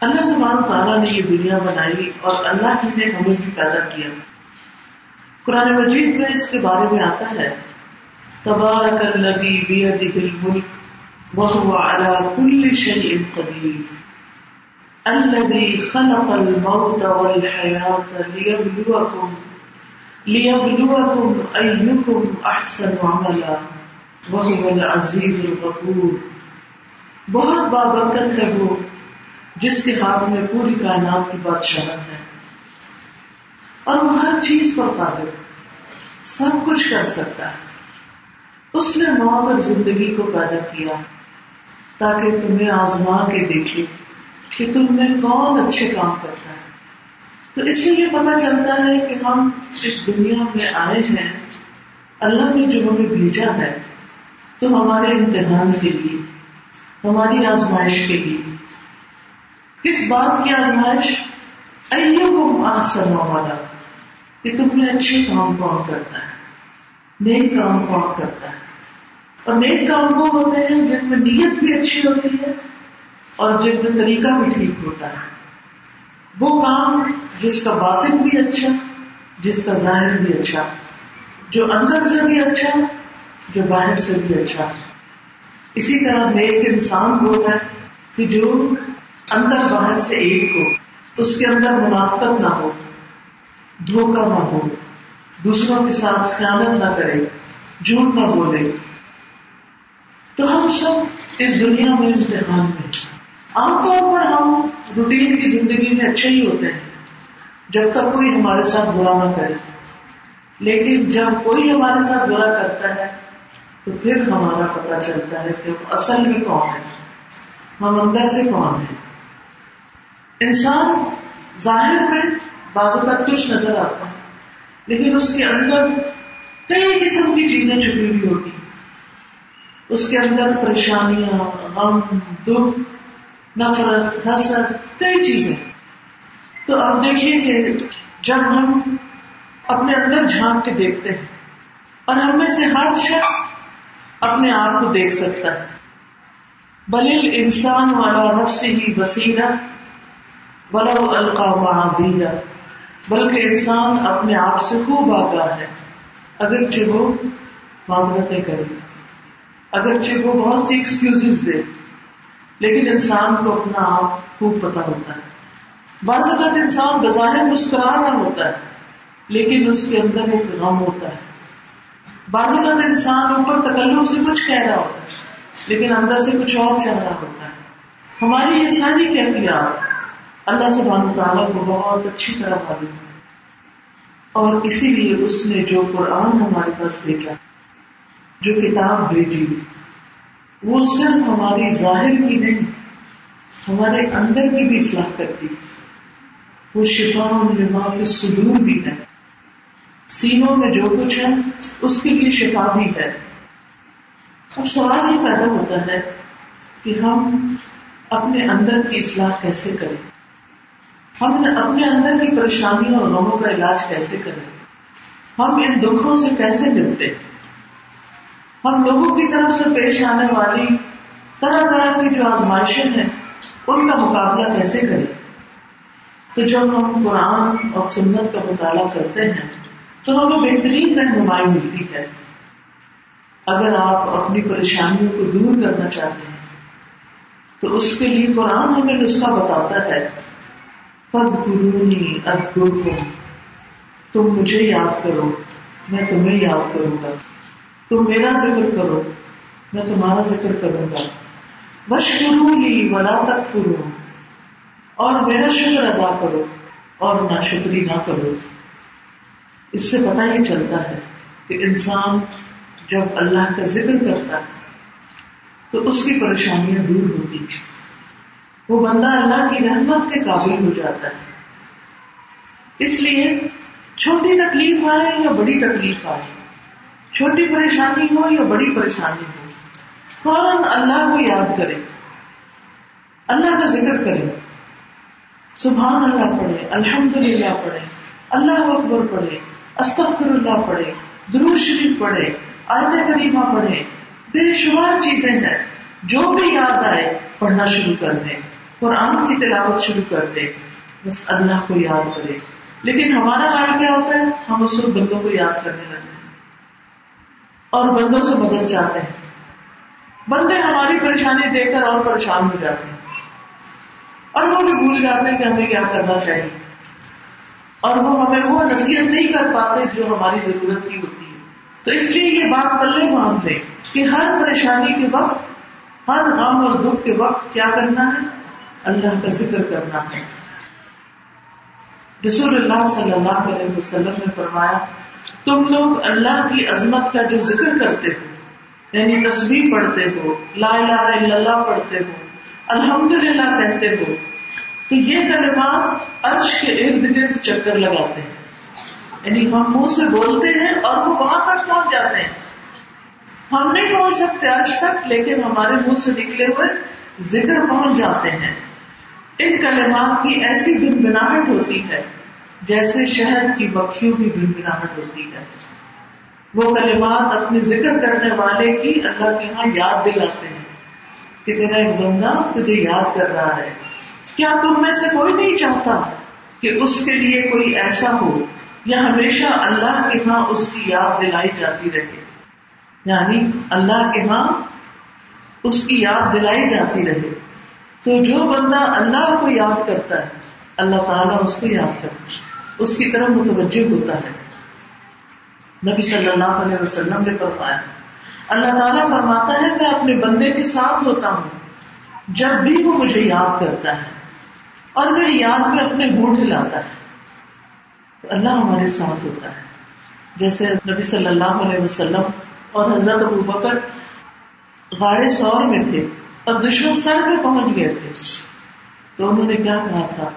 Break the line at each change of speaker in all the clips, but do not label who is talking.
اللہ سبحانہ تعالیٰ نے یہ دنیا بنائی اور اللہ ہی نے ہمیں بھی پیدا کیا۔ قرآن مجید میں اس کے بارے میں آتا ہے، تبارک الذی بیدہ الملک وهو على كل شيء قدیر۔ الذي خلق الموت والحياة ليبلوكم ليبلوكم أيكم أحسن عملا وهو العزيز الغفور۔ بہت بابرکت ہے وہ۔ جس کے ہاتھ میں پوری کائنات کی بادشاہت ہے۔ اور وہ ہر چیز پر قابل سب کچھ کر سکتا ہے۔ اس نے موت اور زندگی کو پیدا کیا تاکہ تمہیں آزما کے دیکھے کہ تم میں کون اچھے کام کرتا ہے۔ تو اس سے یہ پتا چلتا ہے کہ ہم اس دنیا میں آئے ہیں، اللہ نے جو ہمیں بھیجا ہے، تو ہمارے امتحان کے لیے، ہماری آزمائش کے لیے۔ کس بات کی آزمائش؟ آسن والا کہ تم نے اچھے کام کون کرتا ہے، نیک کام کون کرتا ہے؟ اور نیک کام وہ ہوتے ہیں جن میں نیت بھی اچھی ہوتی ہے اور جن میں طریقہ بھی ٹھیک ہوتا ہے۔ وہ کام جس کا باطن بھی اچھا جس کا ظاہر بھی اچھا جو اندر سے بھی اچھا جو باہر سے بھی اچھا۔ اسی طرح نیک انسان وہ ہے کہ جو اندر باہر سے ایک ہو، اس کے اندر منافقت نہ ہو، دھوکہ نہ ہو، دوسروں کے ساتھ خیالت نہ کرے، جھوٹ نہ بولے۔ تو ہم سب اس دنیا میں امتحان میں عام طور پر ہم روٹین کی زندگی میں اچھے ہی ہوتے ہیں۔ جب تک کوئی ہمارے ساتھ برا نہ کرے۔ لیکن جب کوئی ہمارے ساتھ برا کرتا ہے، تو پھر ہمارا پتا چلتا ہے کہ اصل میں کون ہے ہم اندر سے کون ہیں؟ انسان ظاہر میں بازو کا کچھ نظر آتا ہے، لیکن اس کے اندر کئی قسم کی چیزیں چھپی ہوئی ہوتی اس کے اندر پریشانیاں، غم، دکھ، نفرت حسرت کئی چیزیں۔ تو آپ دیکھیے کہ جب ہم اپنے اندر جھانک کے دیکھتے ہیں، اور ہم میں سے ہر شخص اپنے آپ کو دیکھ سکتا ہے۔ بلیل انسان والا نفس ہی بصیرہ۔ بلا القا بلکہ انسان اپنے آپ سے خوب آگاہ ہے۔ اگرچہ وہ معذرتیں کرے، اگرچہ وہ بہت سی ایکسکیوز دے، لیکن انسان کو اپنا آپ خوب پتا ہوتا ہے۔ بعض اوقات انسان بظاہر مسکرا رہا ہوتا ہے، لیکن اس کے اندر ایک غم ہوتا ہے۔ بعض اوقات انسان اوپر تکلو سے کچھ کہہ رہا ہوتا ہے، لیکن اندر سے کچھ اور چاہ رہا ہوتا ہے۔ ہماری یہ ساری کیفیات اللہ سبحانہ تعالیٰ کو بہت اچھی طرح معلوم ہے۔ اور اسی لیے اس نے جو قرآن ہمارے پاس بھیجا، جو کتاب بھیجی، وہ صرف ہماری ظاہر کی نہیں، ہمارے اندر کی بھی اصلاح کرتی وہ شفا لما کے سدور بھی ہے۔ سینوں میں جو کچھ ہے، اس کے لیے شفا بھی ہے۔ اب سوال یہ پیدا ہوتا ہے کہ ہم اپنے اندر کی اصلاح کیسے کریں؟ ہم اپنے اندر کی پریشانیوں اور غموں کا علاج کیسے کریں؟ ہم ان دکھوں سے کیسے نپٹے ہم لوگوں کی طرف سے پیش آنے والی طرح طرح کی جو آزمائشیں ہیں، ان کا مقابلہ کیسے کریں؟ تو جب ہم قرآن اور سنت کا مطالعہ کرتے ہیں، تو ہمیں بہترین رہنمائی ملتی ہے۔ اگر آپ اپنی پریشانیوں کو دور کرنا چاہتے ہیں، تو اس کے لیے قرآن ہمیں نسخہ بتاتا ہے۔ پد گرونی تم مجھے یاد کرو، میں تمہیں یاد کروں گا۔ تم میرا ذکر کرو، میں تمہارا ذکر کروں گا۔ بش لی ولا تک کرو اور میرا شکر ادا کرو اور نہ شکری نہ کرو۔ اس سے پتہ ہی چلتا ہے کہ انسان جب اللہ کا ذکر کرتا ہے تو اس کی پریشانیاں دور ہوتی ہیں۔ وہ بندہ اللہ کی رحمت کے قابل ہو جاتا ہے۔ اس لیے چھوٹی تکلیف آئے یا بڑی تکلیف آئے، چھوٹی پریشانی ہو یا بڑی پریشانی ہو، فوراً اللہ کو یاد کرے اللہ کا ذکر کرے سبحان اللہ پڑھے الحمد للہ پڑھے اللہ اکبر پڑھے استغفر اللہ پڑھے درو شریف پڑھے آیت کریمہ پڑھے بے شمار چیزیں ہیں، جو بھی یاد آئے، پڑھنا شروع کر دیں۔ قرآن کی تلاوت شروع کر دیں بس اللہ کو یاد کرے۔ لیکن ہمارا حال کیا ہوتا ہے؟ ہم اس وقت بندوں کو یاد کرنے لگتے ہیں۔ اور بندوں سے مدد چاہتے ہیں۔ بندے ہماری پریشانی دیکھ کر اور پریشان ہو جاتے ہیں۔ اور وہ بھی بھول جاتے ہیں کہ ہمیں کیا کرنا چاہیے۔ اور وہ ہمیں وہ نصیحت نہیں کر پاتے جو ہماری ضرورت کی ہوتی ہے۔ تو اس لیے یہ بات پلے مان لیں کہ ہر پریشانی کے وقت، ہر غم اور دکھ کے وقت کیا کرنا ہے؟ اللہ کا ذکر کرنا ہے۔ رسول اللہ صلی اللہ علیہ وسلم نے فرمایا، تم لوگ اللہ کی عظمت کا جو ذکر کرتے ہو یعنی تصویر پڑھتے ہو، لا الہ الا اللہ پڑھتے ہو الحمد للہ کہتے ہو، تو یہ کلمات عرش کے ارد گرد چکر لگاتے ہیں۔ یعنی ہم منہ سے بولتے ہیں اور وہ وہاں تک پہنچ جاتے ہیں۔ ہم نہیں پہنچ سکتے عرش تک، لیکن ہمارے منہ سے نکلے ہوئے ذکر پہنچ جاتے ہیں۔ ان کلمات کی ایسی بن بناہٹ ہوتی ہے جیسے شہد کی بکیوں کی بن بناہٹ ہوتی ہے۔ وہ کلمات اپنے ذکر کرنے والے کی اللہ کے یہاں یاد دلاتے ہیں کہ میرا ایک بندہ تجھے یاد کر رہا ہے۔ کیا تم میں سے کوئی نہیں چاہتا کہ اس کے لیے کوئی ایسا ہو یا ہمیشہ اللہ کے ہاں اس کی یاد دلائی جاتی رہے؟ یعنی اللہ کے ہاں اس کی یاد دلائی جاتی رہے۔ تو جو بندہ اللہ کو یاد کرتا ہے، اللہ تعالیٰ اس کو یاد کرتا ہے۔ اس کی طرف متوجہ ہوتا ہے۔ نبی صلی اللہ علیہ وسلم نے فرمایا، اللہ تعالیٰ فرماتا ہے، میں اپنے بندے کے ساتھ ہوتا ہوں، جب بھی وہ مجھے یاد کرتا ہے اور میری یاد میں اپنے گوٹ ہلاتا ہے، تو اللہ ہمارے ساتھ ہوتا ہے۔ جیسے نبی صلی اللہ علیہ وسلم اور حضرت ابو بکر غار سور میں تھے۔ اور دشمن سر میں پہنچ گئے تھے۔ تو انہوں نے کیا کہا تھا؟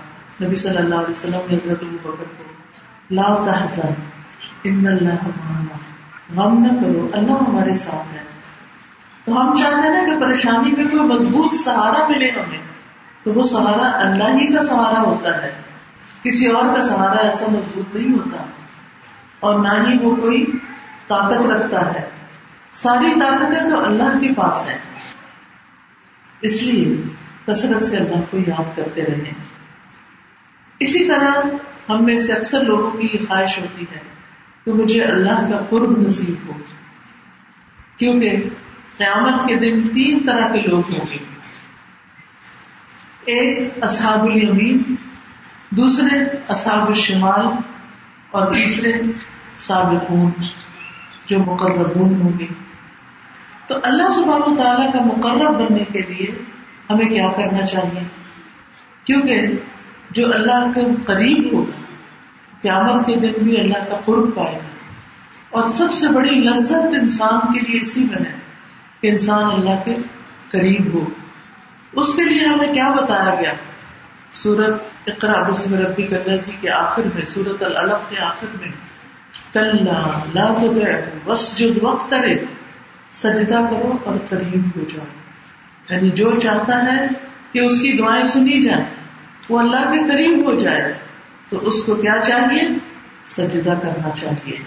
نبی صلی اللہ علیہ وسلم نے حضرت ابو بکر کو لا تحزن، ان اللہ غم نہ کرو، اللہ ہمارے ساتھ ہے۔ تو ہم چاہتے ہیں نا کہ پریشانی میں کوئی مضبوط سہارا ملے ہمیں۔ تو وہ سہارا اللہ ہی کا سہارا ہوتا ہے۔ کسی اور کا سہارا ایسا مضبوط نہیں ہوتا۔ اور نہ ہی وہ کوئی طاقت رکھتا ہے۔ ساری طاقتیں تو اللہ کے پاس ہیں۔ اس لیے کثرت سے اللہ کو یاد کرتے رہے۔ اسی طرح ہم میں سے اکثر لوگوں کی یہ خواہش ہوتی ہے کہ مجھے اللہ کا قرب نصیب ہو، کیونکہ قیامت کے دن تین طرح کے لوگ ہوں گے۔ ایک اصحاب الیمین، دوسرے اصحاب الشمال اور تیسرے سابقون جو مقربون ہوں گے۔ تو اللہ سبحانہ تعالیٰ کا مقرب بننے کے لیے ہمیں کیا کرنا چاہیے؟ کیونکہ جو اللہ کے قریب ہوگا، قیامت کے دن بھی اللہ کا قرب پائے گا۔ اور سب سے بڑی لذت انسان کے لیے اسی میں ہے کہ انسان اللہ کے قریب ہو۔ اس کے لیے ہمیں کیا بتایا گیا؟ سورت اقرا بسم ربی کلزی کے آخر میں، سورت العلق کے آخر میں کل وسجد وقت سجدہ کرو اور قریب ہو جاؤ۔ یعنی جو چاہتا ہے کہ اس کی دعائیں سنی جائیں، وہ اللہ کے قریب ہو جائے، تو اس کو کیا چاہیے؟ سجدہ کرنا چاہیے۔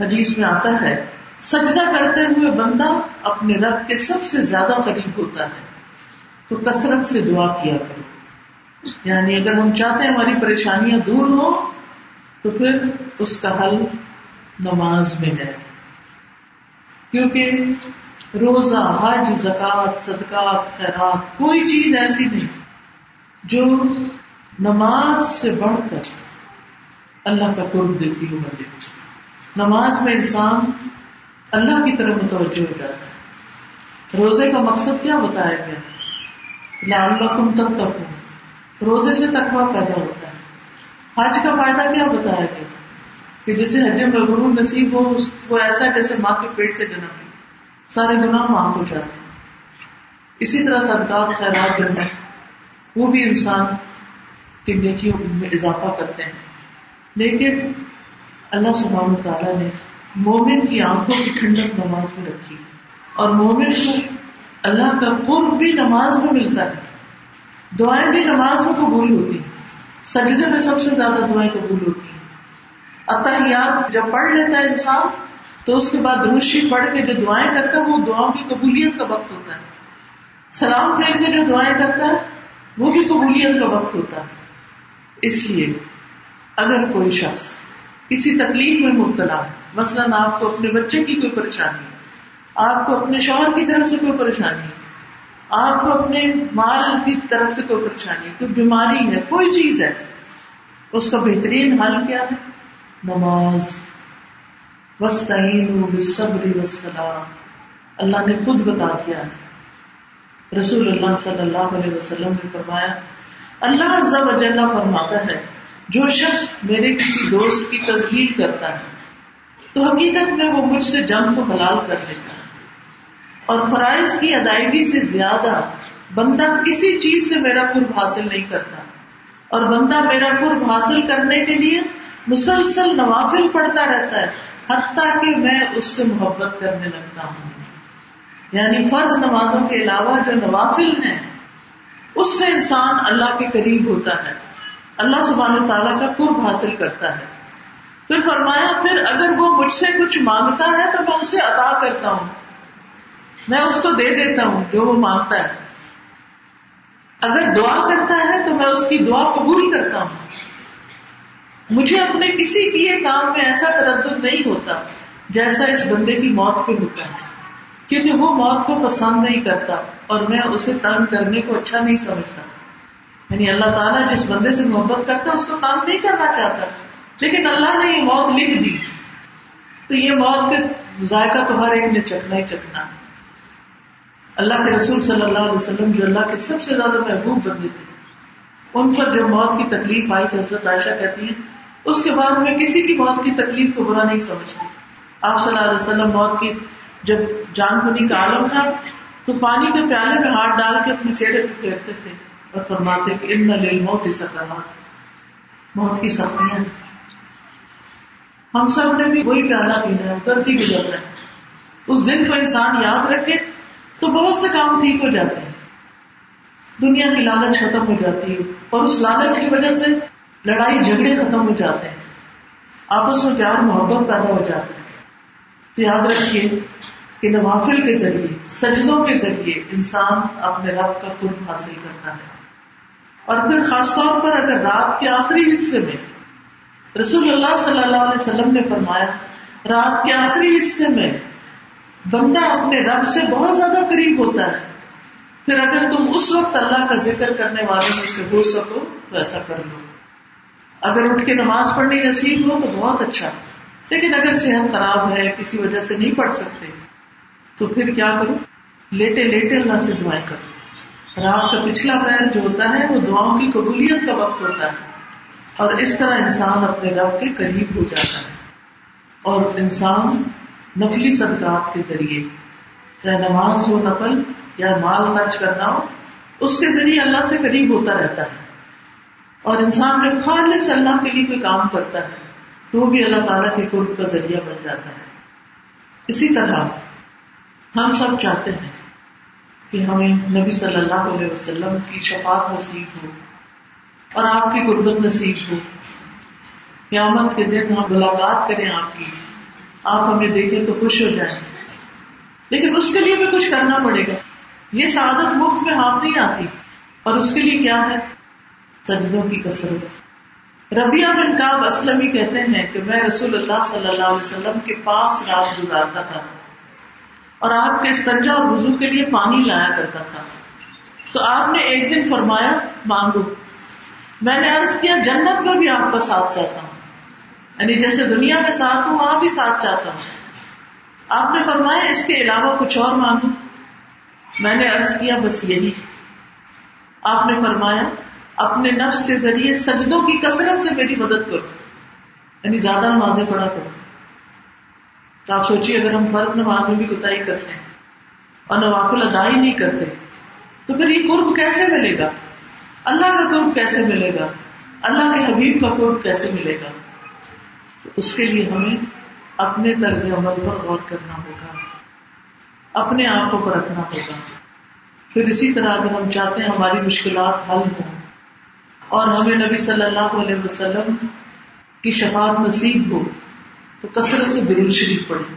حدیث میں آتا ہے، سجدہ کرتے ہوئے بندہ اپنے رب کے سب سے زیادہ قریب ہوتا ہے۔ تو کثرت سے دعا کیا کرو۔ یعنی اگر ہم چاہتے ہیں ہماری پریشانیاں دور ہو تو پھر اس کا حل نماز میں ہے۔ کیونکہ روزہ، حج زکات صدقات، خیرات، کوئی چیز ایسی نہیں جو نماز سے بڑھ کر اللہ کا قرب دیتی ہوں بندے نماز میں انسان اللہ کی طرف متوجہ ہو جاتا ہے۔ روزے کا مقصد کیا بتایا گیا؟ لال کم تب تک روزے سے تقوا پیدا ہوتا ہے۔ حج کا فائدہ کیا بتایا گیا؟ کہ جسے حج مغرور نصیب ہو وہ ایسا جیسے ماں کے پیٹ سے جنم لے۔ سارے گناہ معاف ہو جاتے ہیں۔ اسی طرح صدقات، خیرات دینا وہ بھی انسان کی نیکیوں میں اضافہ کرتے ہیں۔ لیکن اللہ سبحانہ تعالیٰ نے مومن کی آنکھوں کی ٹھنڈک نماز میں رکھی۔ اور مومن کو اللہ کا قرب بھی نماز میں ملتا ہے۔ دعائیں بھی نماز میں قبول ہوتی ہیں۔ سجدے میں سب سے زیادہ دعائیں قبول ہوتی ہیں۔ اتحیات جب پڑھ لیتا ہے انسان، تو اس کے بعد روشی پڑھ کے جو دعائیں کرتا ہے، وہ دعاؤں کی قبولیت کا وقت ہوتا ہے۔ سلام پھیر کے جو دعائیں کرتا ہے، وہ بھی قبولیت کا وقت ہوتا ہے۔ اس لیے اگر کوئی شخص کسی تکلیف میں مبتلا مثلاً آپ کو اپنے بچے کی کوئی پریشانی آپ کو اپنے شوہر کی طرف سے کوئی پریشانی آپ کو اپنے مال کی طرف سے کوئی پریشانی کوئی بیماری ہے، کوئی چیز ہے، اس کا بہترین حل کیا ہے؟ نماز وسطین وسلام اللہ نے خود بتا دیا ہے۔ رسول اللہ صلی اللہ علیہ وسلم نے فرمایا، اللہ عزب اجلّہ فرماتا ہے، جو شخص میرے کسی دوست کی تزلیل کرتا ہے، تو حقیقت میں وہ مجھ سے جنگ کو حلال کر لیتا ہے۔ اور فرائض کی ادائیگی سے زیادہ بندہ کسی چیز سے میرا قرب حاصل نہیں کرتا۔ اور بندہ میرا قرب حاصل کرنے کے لیے مسلسل نوافل پڑھتا رہتا ہے، حتیٰ کہ میں اس سے محبت کرنے لگتا ہوں۔ یعنی فرض نمازوں کے علاوہ جو نوافل ہیں، اس سے انسان اللہ کے قریب ہوتا ہے۔ اللہ سبحانہ تعالیٰ کا قرب حاصل کرتا ہے۔ پھر فرمایا، پھر اگر وہ مجھ سے کچھ مانگتا ہے تو میں اسے عطا کرتا ہوں۔ میں اس کو دے دیتا ہوں جو وہ مانگتا ہے۔ اگر دعا کرتا ہے تو میں اس کی دعا قبول کرتا ہوں۔ مجھے اپنے کسی کیے کام میں ایسا تردد نہیں ہوتا جیسا اس بندے کی موت پہ ہوتا ہے۔ کیونکہ وہ موت کو پسند نہیں کرتا اور میں اسے تنگ کرنے کو اچھا نہیں سمجھتا۔ یعنی اللہ تعالیٰ جس بندے سے محبت کرتا ہے اس کو تنگ نہیں کرنا چاہتا۔ لیکن اللہ نے یہ موت لکھ دی۔ تو یہ موت کے ذائقہ تو ہر ایک نے چکنا ہی چکنا اللہ کے رسول صلی اللہ علیہ وسلم جو اللہ کے سب سے زیادہ محبوب بندے تھے، ان پر جب موت کی تکلیف آئی تو حضرت عائشہ کہتی ہیں اس کے بعد میں کسی کی موت کی تکلیف کو برا نہیں سمجھتی۔ آپ صلی اللہ علیہ وسلم موت کی جب جان کنی کا عالم تھا، تو پانی کے پیالے میں ہاتھ ڈال کے اپنے چہرے کو پھیرتے تھے اور فرماتے کہ ان لل موت ہی سکا موت کی سختیاں۔ ہم سب نے بھی وہی پیالہ پینا ہے ادھر سے گزر رہا ہے اس دن کو انسان یاد رکھے تو بہت سے کام ٹھیک ہو جاتے ہیں۔ دنیا کی لالچ ختم ہو جاتی ہے اور اس لالچ کی وجہ سے لڑائی جھگڑے ختم ہو جاتے ہیں۔ آپس میں پیار، محبت پیدا ہو جاتے ہیں تو یاد رکھیے کہ نوافل کے ذریعے، سجدوں کے ذریعے انسان اپنے رب کا قرب حاصل کرتا ہے۔ اور پھر خاص طور پر اگر رات کے آخری حصے میں رسول اللہ صلی اللہ علیہ وسلم نے فرمایا، رات کے آخری حصے میں بندہ اپنے رب سے بہت زیادہ قریب ہوتا ہے، پھر اگر تم اس وقت اللہ کا ذکر کرنے والوں میں سے ہو سکو تو ایسا کر لو۔ اگر اٹھ کے نماز پڑھنی نصیب ہو تو بہت اچھا۔ لیکن اگر صحت خراب ہے، کسی وجہ سے نہیں پڑھ سکتے، تو پھر کیا کرو؟ لیٹے لیٹے اللہ سے دعائیں کرو۔ رات کا پچھلا پیر جو ہوتا ہے، وہ دعاؤں کی قبولیت کا وقت ہوتا ہے۔ اور اس طرح انسان اپنے رب کے قریب ہو جاتا ہے۔ اور انسان نفلی صدقات کے ذریعے، چاہے نماز ہو نقل یا مال خرچ کرنا ہو، اس کے ذریعے اللہ سے قریب ہوتا رہتا ہے۔ اور انسان جب خالص اللہ کے لیے کوئی کام کرتا ہے، تو وہ بھی اللہ تعالیٰ کے قرب کا ذریعہ بن جاتا ہے۔ اسی طرح ہم سب چاہتے ہیں کہ ہمیں نبی صلی اللہ علیہ وسلم کی شفاعت نصیب ہو اور آپ کی قربت نصیب ہو۔ قیامت کے دن ہم ملاقات کریں آپ کی۔ آپ ہمیں دیکھیں تو خوش ہو جائیں۔ لیکن اس کے لیے بھی کچھ کرنا پڑے گا۔ یہ سعادت مفت میں ہاتھ نہیں آتی۔ اور اس کے لیے کیا ہے؟ سجدوں کی کثرت۔ ربیہ بن کاب اسلم کہتے ہیں کہ میں رسول اللہ صلی اللہ علیہ وسلم کے پاس رات گزارتا تھا اور آپ کے استنجا اور وضو کے لیے پانی لایا کرتا تھا۔ تو آپ نے ایک دن فرمایا، مانگو۔ میں نے عرض کیا، جنت میں بھی آپ کا ساتھ چاہتا ہوں۔ یعنی جیسے دنیا میں ساتھ ہوں وہاں بھی ساتھ چاہتا ہوں۔ آپ نے فرمایا، اس کے علاوہ کچھ اور مانگو۔ میں نے عرض کیا، بس یہی۔ آپ نے فرمایا اپنے نفس کے ذریعے سجدوں کی کثرت سے میری مدد کرو۔ یعنی زیادہ نمازیں پڑھا کرو۔ تو آپ سوچیے، اگر ہم فرض نماز میں بھی کوتا کرتے ہیں اور نوافل ادائی نہیں کرتے، تو پھر یہ قرب کیسے ملے گا؟ اللہ کا قرب کیسے ملے گا؟ اللہ کے حبیب کا قرب کیسے ملے گا؟ تو اس کے لیے ہمیں اپنے طرز عمل پر غور کرنا ہوگا، اپنے آپ کو پرکھنا ہوگا۔ پھر اسی طرح اگر ہم چاہتے ہیں ہماری مشکلات حل ہوں اور ہمیں نبی صلی اللہ علیہ وسلم کی شفاعت نصیب ہو، تو کثرت سے درود شریف پڑھے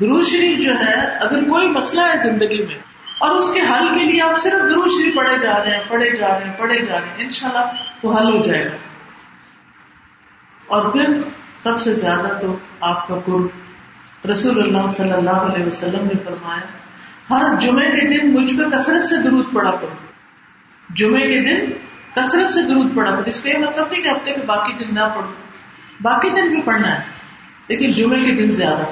درود شریف جو ہے، اگر کوئی مسئلہ ہے زندگی میں اور اس کے حل کے لیے آپ صرف درود شریف پڑھے جا رہے ہیں، پڑھے جا رہے ہیں، پڑھے جا رہے ہیں، انشاءاللہ وہ حل ہو جائے گا۔ اور پھر سب سے زیادہ تو آپ کا قرب۔ رسول اللہ صلی اللہ علیہ وسلم نے فرمایا، ہر جمعے کے دن مجھ پہ کثرت سے درود پڑا کرو۔ جمعے کے دن کثرت سے درود پڑا کرو اس کا یہ مطلب نہیں کہ ہفتے کے باقی دن نہ پڑھو باقی دن بھی پڑھنا ہے، لیکن جمعے کے دن زیادہ۔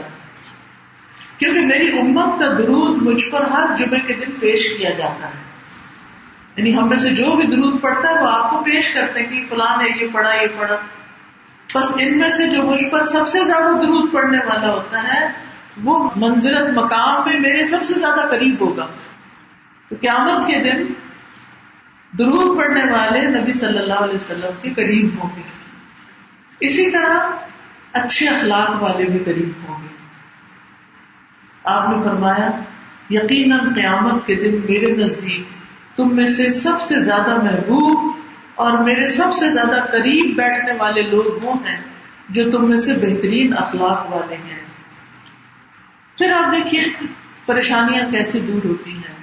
کیونکہ میری امت کا درود مجھ پر ہر جمعے کے دن پیش کیا جاتا ہے۔ یعنی ہم میں سے جو بھی درود پڑتا ہے، وہ آپ کو پیش کرتے ہیں کہ فلاں نے یہ پڑھا یہ پڑھا۔ بس ان میں سے جو مجھ پر سب سے زیادہ درود پڑنے والا ہوتا ہے، وہ منزلت مقام میں میرے سب سے زیادہ قریب ہوگا۔ تو قیامت کے دن درود پڑھنے والے نبی صلی اللہ علیہ وسلم کے قریب ہوں گے۔ اسی طرح اچھے اخلاق والے بھی قریب ہوں گے۔ آپ نے فرمایا، یقیناً قیامت کے دن میرے نزدیک تم میں سے سب سے زیادہ محبوب اور میرے سب سے زیادہ قریب بیٹھنے والے لوگ وہ ہیں جو تم میں سے بہترین اخلاق والے ہیں۔ پھر آپ دیکھیے، پریشانیاں کیسے دور ہوتی ہیں،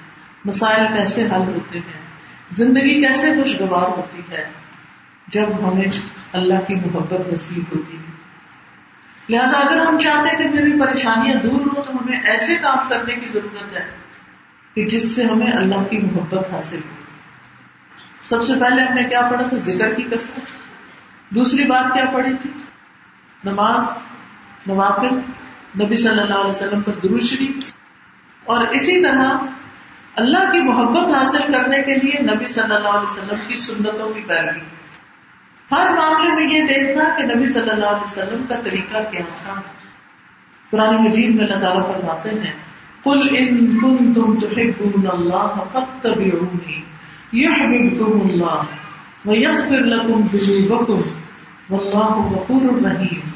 مسائل کیسے حل ہوتے ہیں۔ زندگی کیسے خوشگوار ہوتی ہے جب ہمیں اللہ کی محبت نصیب ہوتی ہے؟ لہذا اگر ہم چاہتے ہیں کہ میری پریشانیاں دور ہو تو ہمیں ایسے کام کرنے کی ضرورت ہے کہ جس سے ہمیں اللہ کی محبت حاصل ہو۔ سب سے پہلے ہم نے کیا پڑھا تھا؟ ذکر کی کثرت دوسری بات کیا پڑھی تھی؟ نماز، نوافل، نبی صلی اللہ علیہ وسلم پر درو شریف۔ اور اسی طرح اللہ کی محبت حاصل کرنے کے لیے نبی صلی اللہ علیہ وسلم کی سنتوں کی پیروی۔ ہر معاملے میں یہ دیکھنا کہ نبی صلی اللہ علیہ وسلم کا طریقہ کیا تھا۔ قرآن مجید میں اللہ تعالیٰ فرماتے ہیں کل ان کن تم تو اللہ يحببكم الله ويغفر لكم ذنوبكم والله غفور رحيم۔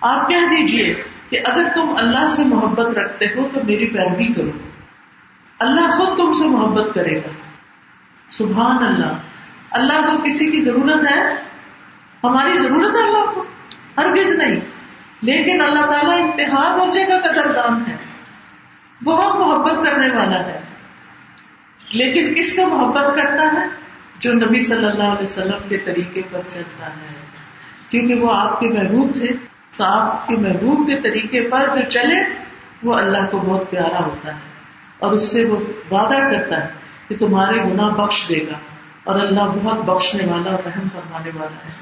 آپ کہہ دیجیے کہ اگر تم اللہ سے محبت رکھتے ہو تو میری پیروی کرو۔ اللہ خود تم سے محبت کرے گا۔ سبحان اللہ۔ اللہ کو کسی کی ضرورت ہے؟ ہماری ضرورت ہے اللہ کو۔ ہرگز نہیں۔ لیکن اللہ تعالیٰ انتہا درجے کا قدردان ہے۔ بہت محبت کرنے والا ہے۔ لیکن کس سے محبت کرتا ہے؟ جو نبی صلی اللہ علیہ وسلم کے طریقے پر چلتا ہے۔ کیونکہ وہ آپ کے محبوب تھے۔ تو آپ کے محبوب کے طریقے پر جو چلے، وہ اللہ کو بہت پیارا ہوتا ہے۔ اور اس سے وہ وعدہ کرتا ہے کہ تمہارے گناہ بخش دے گا اور اللہ بہت بخشنے والا اور رحم فرمانے والا ہے۔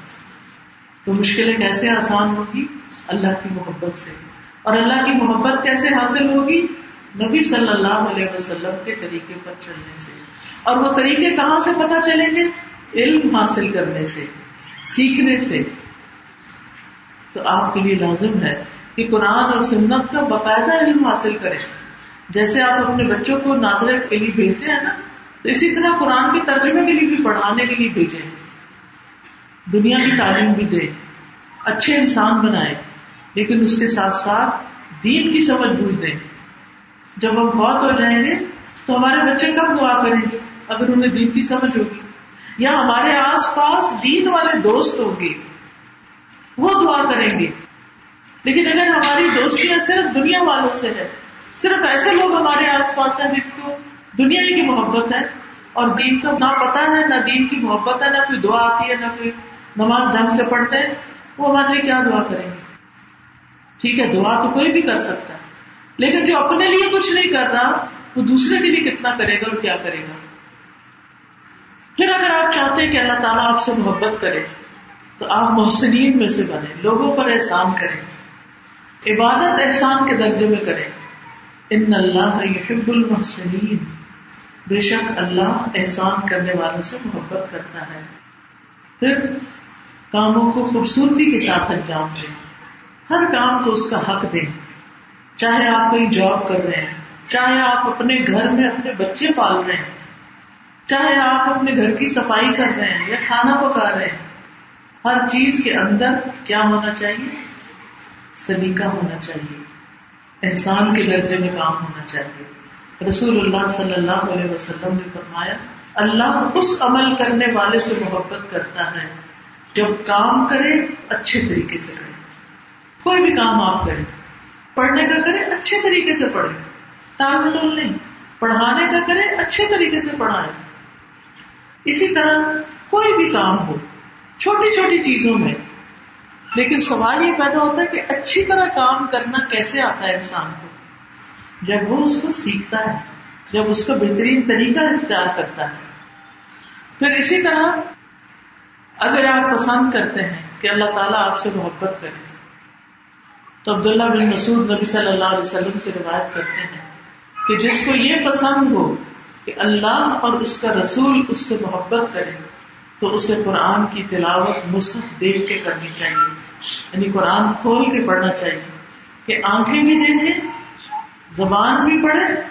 تو مشکلیں کیسے آسان ہوگی؟ اللہ کی محبت سے۔ اور اللہ کی محبت کیسے حاصل ہوگی؟ نبی صلی اللہ علیہ وسلم کے طریقے پر چلنے سے۔ اور وہ طریقے کہاں سے پتا چلیں گے؟ علم حاصل کرنے سے، سیکھنے سے۔ تو آپ کے لیے لازم ہے کہ قرآن اور سنت کا باقاعدہ علم حاصل کریں۔ جیسے آپ اپنے بچوں کو ناظرت کے لیے بھیجتے ہیں نا، تو اسی طرح قرآن کے ترجمے کے لیے بھی، پڑھانے کے لیے بھیجیں۔ دنیا کی تعلیم بھی دیں۔ اچھے انسان بنائے لیکن اس کے ساتھ ساتھ دین کی سمجھ بوجھ دیں۔ جب ہم فوت ہو جائیں گے تو ہمارے بچے کب دعا کریں گے؟ اگر انہیں دین کی سمجھ ہوگی۔ یا ہمارے آس پاس دین والے دوست ہوں گے۔ وہ دعا کریں گے۔ لیکن اگر ہماری دوستیاں صرف دنیا والوں سے ہے صرف ایسے لوگ ہمارے آس پاس ہیں جن کو دنیا ہی کی محبت ہے اور دین کا نہ پتا ہے، نہ دین کی محبت ہے، نہ کوئی دعا آتی ہے، نہ کوئی نماز ڈھنگ سے پڑھتے ہیں، وہ ہمارے لیے کیا دعا کریں گے؟ ٹھیک ہے، دعا تو کوئی بھی کر سکتا ہے، لیکن جو اپنے لیے کچھ نہیں کر رہا، وہ دوسرے کے لیے کتنا کرے گا اور کیا کرے گا؟ پھر اگر آپ چاہتے ہیں کہ اللہ تعالیٰ آپ سے محبت کرے، تو آپ محسنین میں سے بنے لوگوں پر احسان کریں، عبادت احسان کے درجے میں کریں۔ ان اللہ یحب المحسنین۔ بے شک اللہ احسان کرنے والوں سے محبت کرتا ہے۔ پھر کاموں کو خوبصورتی کے ساتھ انجام دیں ہر کام کو اس کا حق دیں چاہے آپ کوئی جاب کر رہے ہیں، چاہے آپ اپنے گھر میں اپنے بچے پال رہے ہیں، چاہے آپ اپنے گھر کی صفائی کر رہے ہیں یا کھانا پکا رہے ہیں، ہر چیز کے اندر کیا ہونا چاہیے؟ سلیقہ ہونا چاہیے۔ احسان کے درجے میں کام ہونا چاہیے۔ رسول اللہ صلی اللہ علیہ وسلم نے فرمایا، اللہ اس عمل کرنے والے سے محبت کرتا ہے۔ جب کام کرے، اچھے طریقے سے کرے۔ کوئی بھی کام آپ کریں، پڑھنے کا کرے، اچھے طریقے سے پڑھے۔ ٹال مٹول نہیں پڑھانے کا کرے، اچھے طریقے سے پڑھائے۔ اسی طرح کوئی بھی کام ہو، چھوٹی چھوٹی چیزوں میں لیکن سوال یہ پیدا ہوتا ہے کہ اچھی طرح کام کرنا کیسے آتا ہے انسان کو؟ جب وہ اس کو سیکھتا ہے، جب اس کا بہترین طریقہ اختیار کرتا ہے۔ پھر اسی طرح اگر آپ پسند کرتے ہیں کہ اللہ تعالیٰ آپ سے محبت کرے، تو عبداللہ بن مسعود نبی صلی اللہ علیہ وسلم سے روایت کرتے ہیں کہ جس کو یہ پسند ہو کہ اللہ اور اس کا رسول اس سے محبت کرے، تو اسے قرآن کی تلاوت مصحف دیکھ کے کرنی چاہیے۔ یعنی قرآن کھول کے پڑھنا چاہیے کہ آنکھیں بھی دیکھیں، زبان بھی پڑھے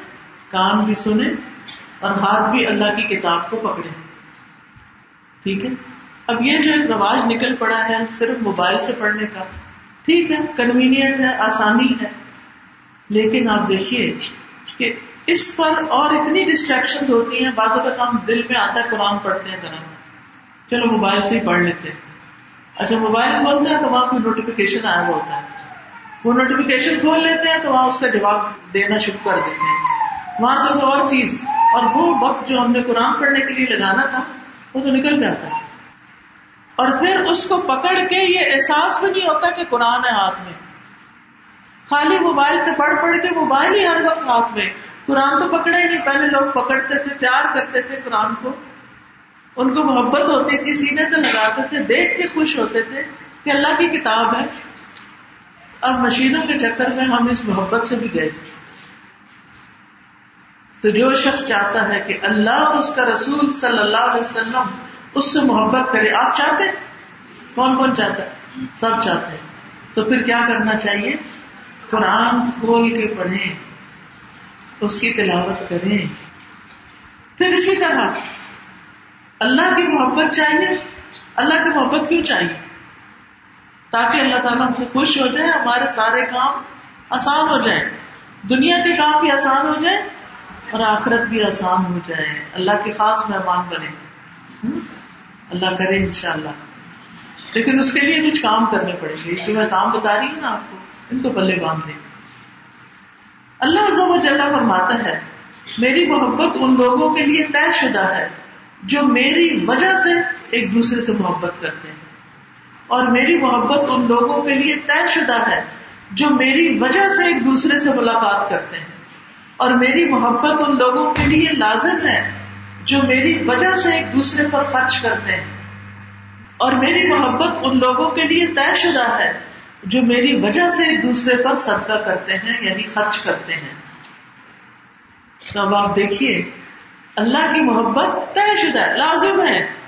کان بھی سنے اور ہاتھ بھی اللہ کی کتاب کو پکڑے ٹھیک ہے؟ اب یہ جو ایک رواج نکل پڑا ہے صرف موبائل سے پڑھنے کا، ٹھیک ہے کنوینئنٹ ہے، آسانی ہے۔ لیکن آپ دیکھیے کہ اس پر اور اتنی ڈسٹریکشن ہوتی ہیں، بعض اوقات ہم دل میں آتا ہے قرآن پڑھتے ہیں ذرا۔ چلو موبائل سے ہی پڑھ لیتے ہیں۔ اچھا موبائل کھولتے ہیں تو وہاں کوئی نوٹیفکیشن آیا ہوا ہوتا ہے۔ وہ نوٹیفکیشن کھول لیتے ہیں تو وہاں اس کا جواب دینا شروع کر دیتے ہیں۔ وہاں سے کوئی اور چیز، اور وہ وقت جو ہم نے قرآن پڑھنے کے لیے لگانا تھا، وہ تو نکل جاتا ہے اور پھر اس کو پکڑ کے یہ احساس بھی نہیں ہوتا کہ قرآن ہے ہاتھ میں۔ خالی موبائل سے پڑھ پڑھ کے موبائل ہی ہر وقت ہاتھ میں۔ قرآن تو پکڑے ہی نہیں، پہلے لوگ پکڑتے تھے، پیار کرتے تھے قرآن کو۔ ان کو محبت ہوتی تھی، سینے سے لگاتے تھے، دیکھ کے خوش ہوتے تھے کہ اللہ کی کتاب ہے۔ اب مشینوں کے چکر میں ہم اس محبت سے بھی گئے۔ تو جو شخص چاہتا ہے کہ اللہ اور اس کا رسول صلی اللہ علیہ وسلم اس سے محبت کرے، آپ چاہتے کون کون چاہتا ہے؟ سب چاہتے تو پھر کیا کرنا چاہیے؟ قرآن کھول کے پڑھیں، اس کی تلاوت کریں۔ پھر اسی طرح اللہ کی محبت چاہیے؟ اللہ کی محبت کیوں چاہیے؟ تاکہ اللہ تعالیٰ ہم سے خوش ہو جائے، ہمارے سارے کام آسان ہو جائیں۔ دنیا کے کام بھی آسان ہو جائے اور آخرت بھی آسان ہو جائے۔ اللہ کے خاص مہمان بنے۔ اللہ کرے ان شاء اللہ لیکن اس کے لیے کچھ کام کرنے پڑیں گے جو جی، میں کام بتا رہی ہوں نا آپ کو، ان کو بلے باندھ دیں اللہ عزب و جلح فرماتا ہے، میری محبت ان لوگوں کے لیے طے شدہ ہے۔ جو میری وجہ سے ایک دوسرے سے محبت کرتے ہیں۔ اور میری محبت ان لوگوں کے لیے طے شدہ ہے جو میری وجہ سے ایک دوسرے سے ملاقات کرتے ہیں۔ اور میری محبت ان لوگوں کے لیے لازم ہے جو میری وجہ سے ایک دوسرے پر خرچ کرتے ہیں۔ اور میری محبت ان لوگوں کے لیے طے شدہ ہے جو میری وجہ سے ایک دوسرے پر صدقہ کرتے ہیں یعنی خرچ کرتے ہیں۔ تو اب آپ دیکھیے اللہ کی محبت طے شدہ ہے، لازم ہے۔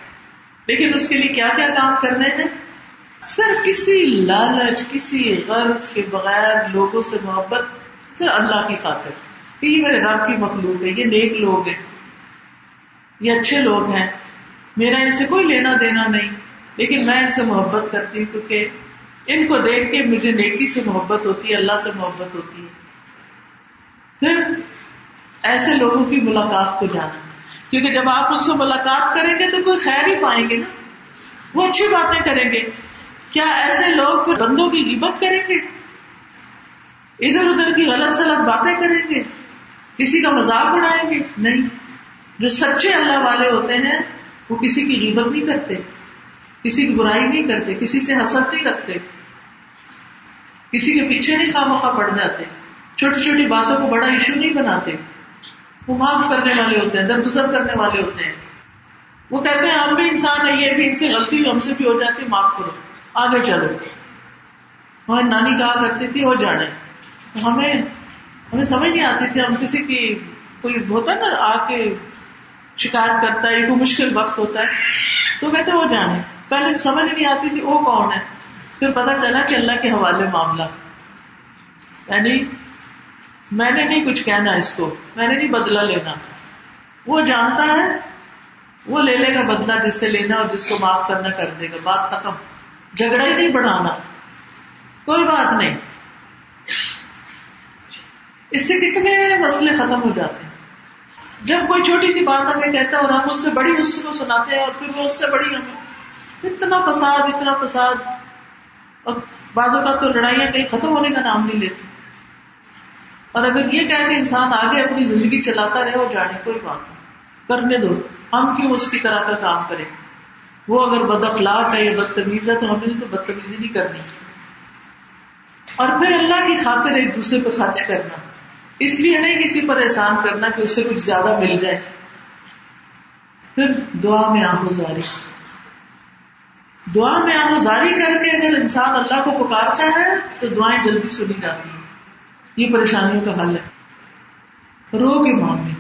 لیکن اس کے لیے کیا کیا کام کرنے ہیں؟ صرف کسی لالچ، کسی غرض کے بغیر لوگوں سے محبت صرف اللہ کی خاطر۔ یہ میرے رب کی مخلوق ہے، یہ نیک لوگ ہیں۔ یہ اچھے لوگ ہیں۔ میرا ان سے کوئی لینا دینا نہیں۔ لیکن میں ان سے محبت کرتی ہوں کیونکہ ان کو دیکھ کے مجھے نیکی سے محبت ہوتی ہے، اللہ سے محبت ہوتی ہے۔ پھر ایسے لوگوں کی ملاقات کو جانا۔ کیونکہ جب آپ ان سے ملاقات کریں گے تو کوئی خیر ہی پائیں گے نا۔ وہ اچھی باتیں کریں گے۔ کیا ایسے لوگ پھر بندوں کی عبت کریں گے؟ ادھر ادھر کی غلط سلط باتیں کریں گے۔ کسی کا مذاق اڑائیں گے؟ نہیں۔ جو سچے اللہ والے ہوتے ہیں، وہ کسی کی عبت نہیں کرتے۔ کسی کی برائی نہیں کرتے۔ کسی سے حسد نہیں رکھتے۔ کسی کے پیچھے نہیں خواہ مخواہ پڑ جاتے۔ چھوٹی چھوٹی باتوں کو بڑا ایشو نہیں بناتے۔ وہ معاف کرنے والے ہوتے ہیں، درگزر کرنے والے ہوتے ہیں۔ وہ کہتے ہیں ہم بھی انسان ہے یہ بھی ان سے غلطی ہم سے بھی ہو جاتی معاف کرو۔ آگے چلو۔ ہماری نانی کہا کرتی تھی وہ جانے۔ ہمیں ہمیں سمجھ نہیں آتی تھی، ہم کسی کی کوئی ہوتا نا، آ کے شکایت کرتا ہے کوئی مشکل وقت ہوتا ہے۔ تو کہتے وہ جانے۔ پہلے سمجھ نہیں آتی تھی، وہ کون ہے؟ پھر پتا چلا کہ اللہ کے حوالے معاملہ۔ یعنی میں نے نہیں کچھ کہنا اس کو، میں نے نہیں بدلا لینا۔ وہ جانتا ہے، وہ لے لے گا بدلا جس سے لینا اور جس کو معاف کرنا کر دے گا۔ بات ختم۔ جھگڑا ہی نہیں بڑھانا۔ کوئی بات نہیں۔ اس سے کتنے مسئلے ختم ہو جاتے ہیں۔ جب کوئی چھوٹی سی بات ہمیں کہتا ہے اور ہم اس سے بڑی اس کو سناتے ہیں اور پھر وہ اس سے بڑی ہمیں اتنا فساد اتنا فساد۔ اور بعض اوقات تو لڑائیاں کہیں ختم ہونے کا نام نہیں لیتی اور اگر یہ کہ انسان آگے اپنی زندگی چلاتا رہے اور جانے، کوئی بات نہیں۔ کرنے دو۔ ہم کیوں اس کی طرح کا کام کریں؟ وہ اگر بد اخلاق ہے یا بدتمیز ہے تو ہمیں تو بدتمیزی نہیں کرنی۔ اور پھر اللہ کی خاطر ایک دوسرے پہ خرچ کرنا۔ اس لیے نہیں کسی پر احسان کرنا کہ اس سے کچھ زیادہ مل جائے۔ پھر دعا میں آموزاری دعا میں آموزاری کر کے اگر انسان اللہ کو پکارتا ہے تو دعائیں جلدی سنی جاتی ہیں۔ یہ پریشانیوں کا حل ہے۔ رو کے مانگے،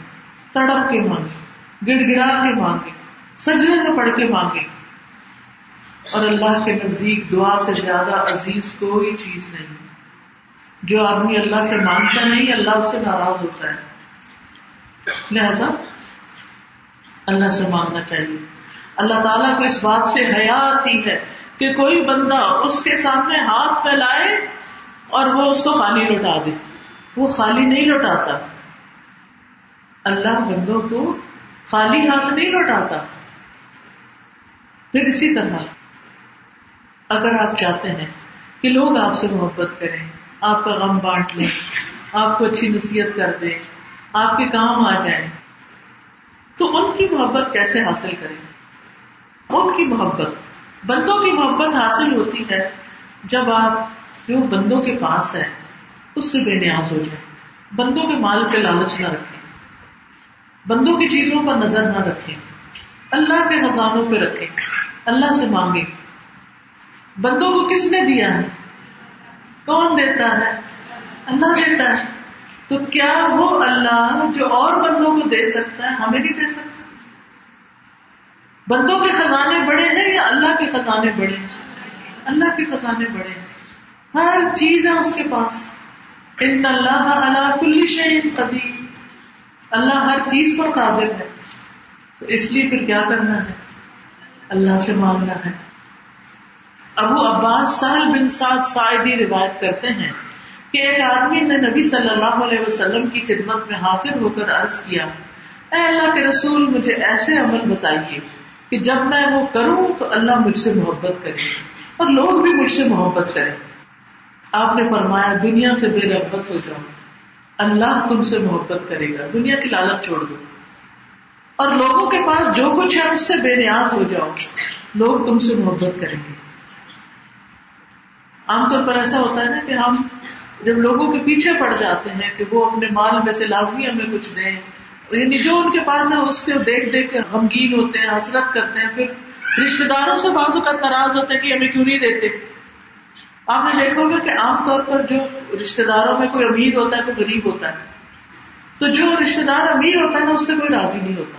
تڑپ کے مانگے گڑ گڑا کے مانگے، سجدے میں پڑھ کے مانگے۔ اور اللہ کے نزدیک دعا سے زیادہ عزیز کوئی چیز نہیں۔ جو آدمی اللہ سے مانگتا نہیں، اللہ اس سے ناراض ہوتا ہے۔ لہذا اللہ سے مانگنا چاہیے۔ اللہ تعالیٰ کو اس بات سے حیا آتی ہے کہ کوئی بندہ اس کے سامنے ہاتھ پھیلائے اور وہ اس کو خالی لوٹا دے۔ وہ خالی نہیں لوٹاتا۔ اللہ بندوں کو خالی ہاتھ نہیں لوٹاتا۔ پھر اسی طرح، اگر آپ چاہتے ہیں کہ لوگ آپ سے محبت کریں، آپ کا غم بانٹ لیں، آپ کو اچھی نصیحت کر دیں، آپ کے کام آ جائیں، تو ان کی محبت کیسے حاصل کریں؟ ان کی محبت، بندوں کی محبت حاصل ہوتی ہے جب آپ جو بندوں کے پاس ہے، اس سے بے نیاز ہو جائیں بندوں کے مال پہ لالچ نہ رکھیں۔ بندوں کی چیزوں پر نظر نہ رکھیں۔ اللہ کے خزانوں پہ رکھیں۔ اللہ سے مانگیں۔ بندوں کو کس نے دیا ہے؟ کون دیتا ہے؟ اللہ دیتا ہے۔ تو کیا وہ اللہ جو اور بندوں کو دے سکتا ہے، ہمیں نہیں دے سکتا؟ بندوں کے خزانے بڑے ہیں یا اللہ کے خزانے بڑے ہیں؟ اللہ کے خزانے بڑے ہیں۔ ہر چیز ہے اس کے پاس۔ ان اللہ اللہ کل شعین قدیم اللہ ہر چیز پر قادر ہے۔ تو اس لیے پھر کیا کرنا ہے؟ اللہ سے مانگنا ہے۔ ابو عباس سہل بن سعد سعیدی روایت کرتے ہیں کہ ایک آدمی نے نبی صلی اللہ علیہ وسلم کی خدمت میں حاضر ہو کر عرض کیا، اے اللہ کے رسول، مجھے ایسے عمل بتائیے کہ جب میں وہ کروں تو اللہ مجھ سے محبت کرے اور لوگ بھی مجھ سے محبت کریں۔ آپ نے فرمایا، دنیا سے بے رغبت ہو جاؤ۔ اللہ تم سے محبت کرے گا۔ دنیا کی لالت چھوڑ دو۔ اور لوگوں کے پاس جو کچھ ہے، اس سے بے نیاز ہو جاؤ۔ لوگ تم سے محبت کریں گے۔ عام طور پر ایسا ہوتا ہے نا کہ ہم جب لوگوں کے پیچھے پڑ جاتے ہیں کہ وہ اپنے مال میں سے لازمی ہمیں کچھ دیں یعنی جو ان کے پاس ہے، اس کے دیکھ دیکھ کے غمگین ہوتے ہیں، حسرت کرتے ہیں۔ پھر رشتے داروں سے بعض اوقات ناراض ہوتے ہیں کہ ہمیں کیوں نہیں دیتے؟ آپ نے دیکھا ہوگا کہ عام طور پر جو رشتے داروں میں کوئی امیر ہوتا ہے، کوئی غریب ہوتا ہے۔ تو جو رشتے دار امیر ہوتا ہے نا اس سے کوئی راضی نہیں ہوتا۔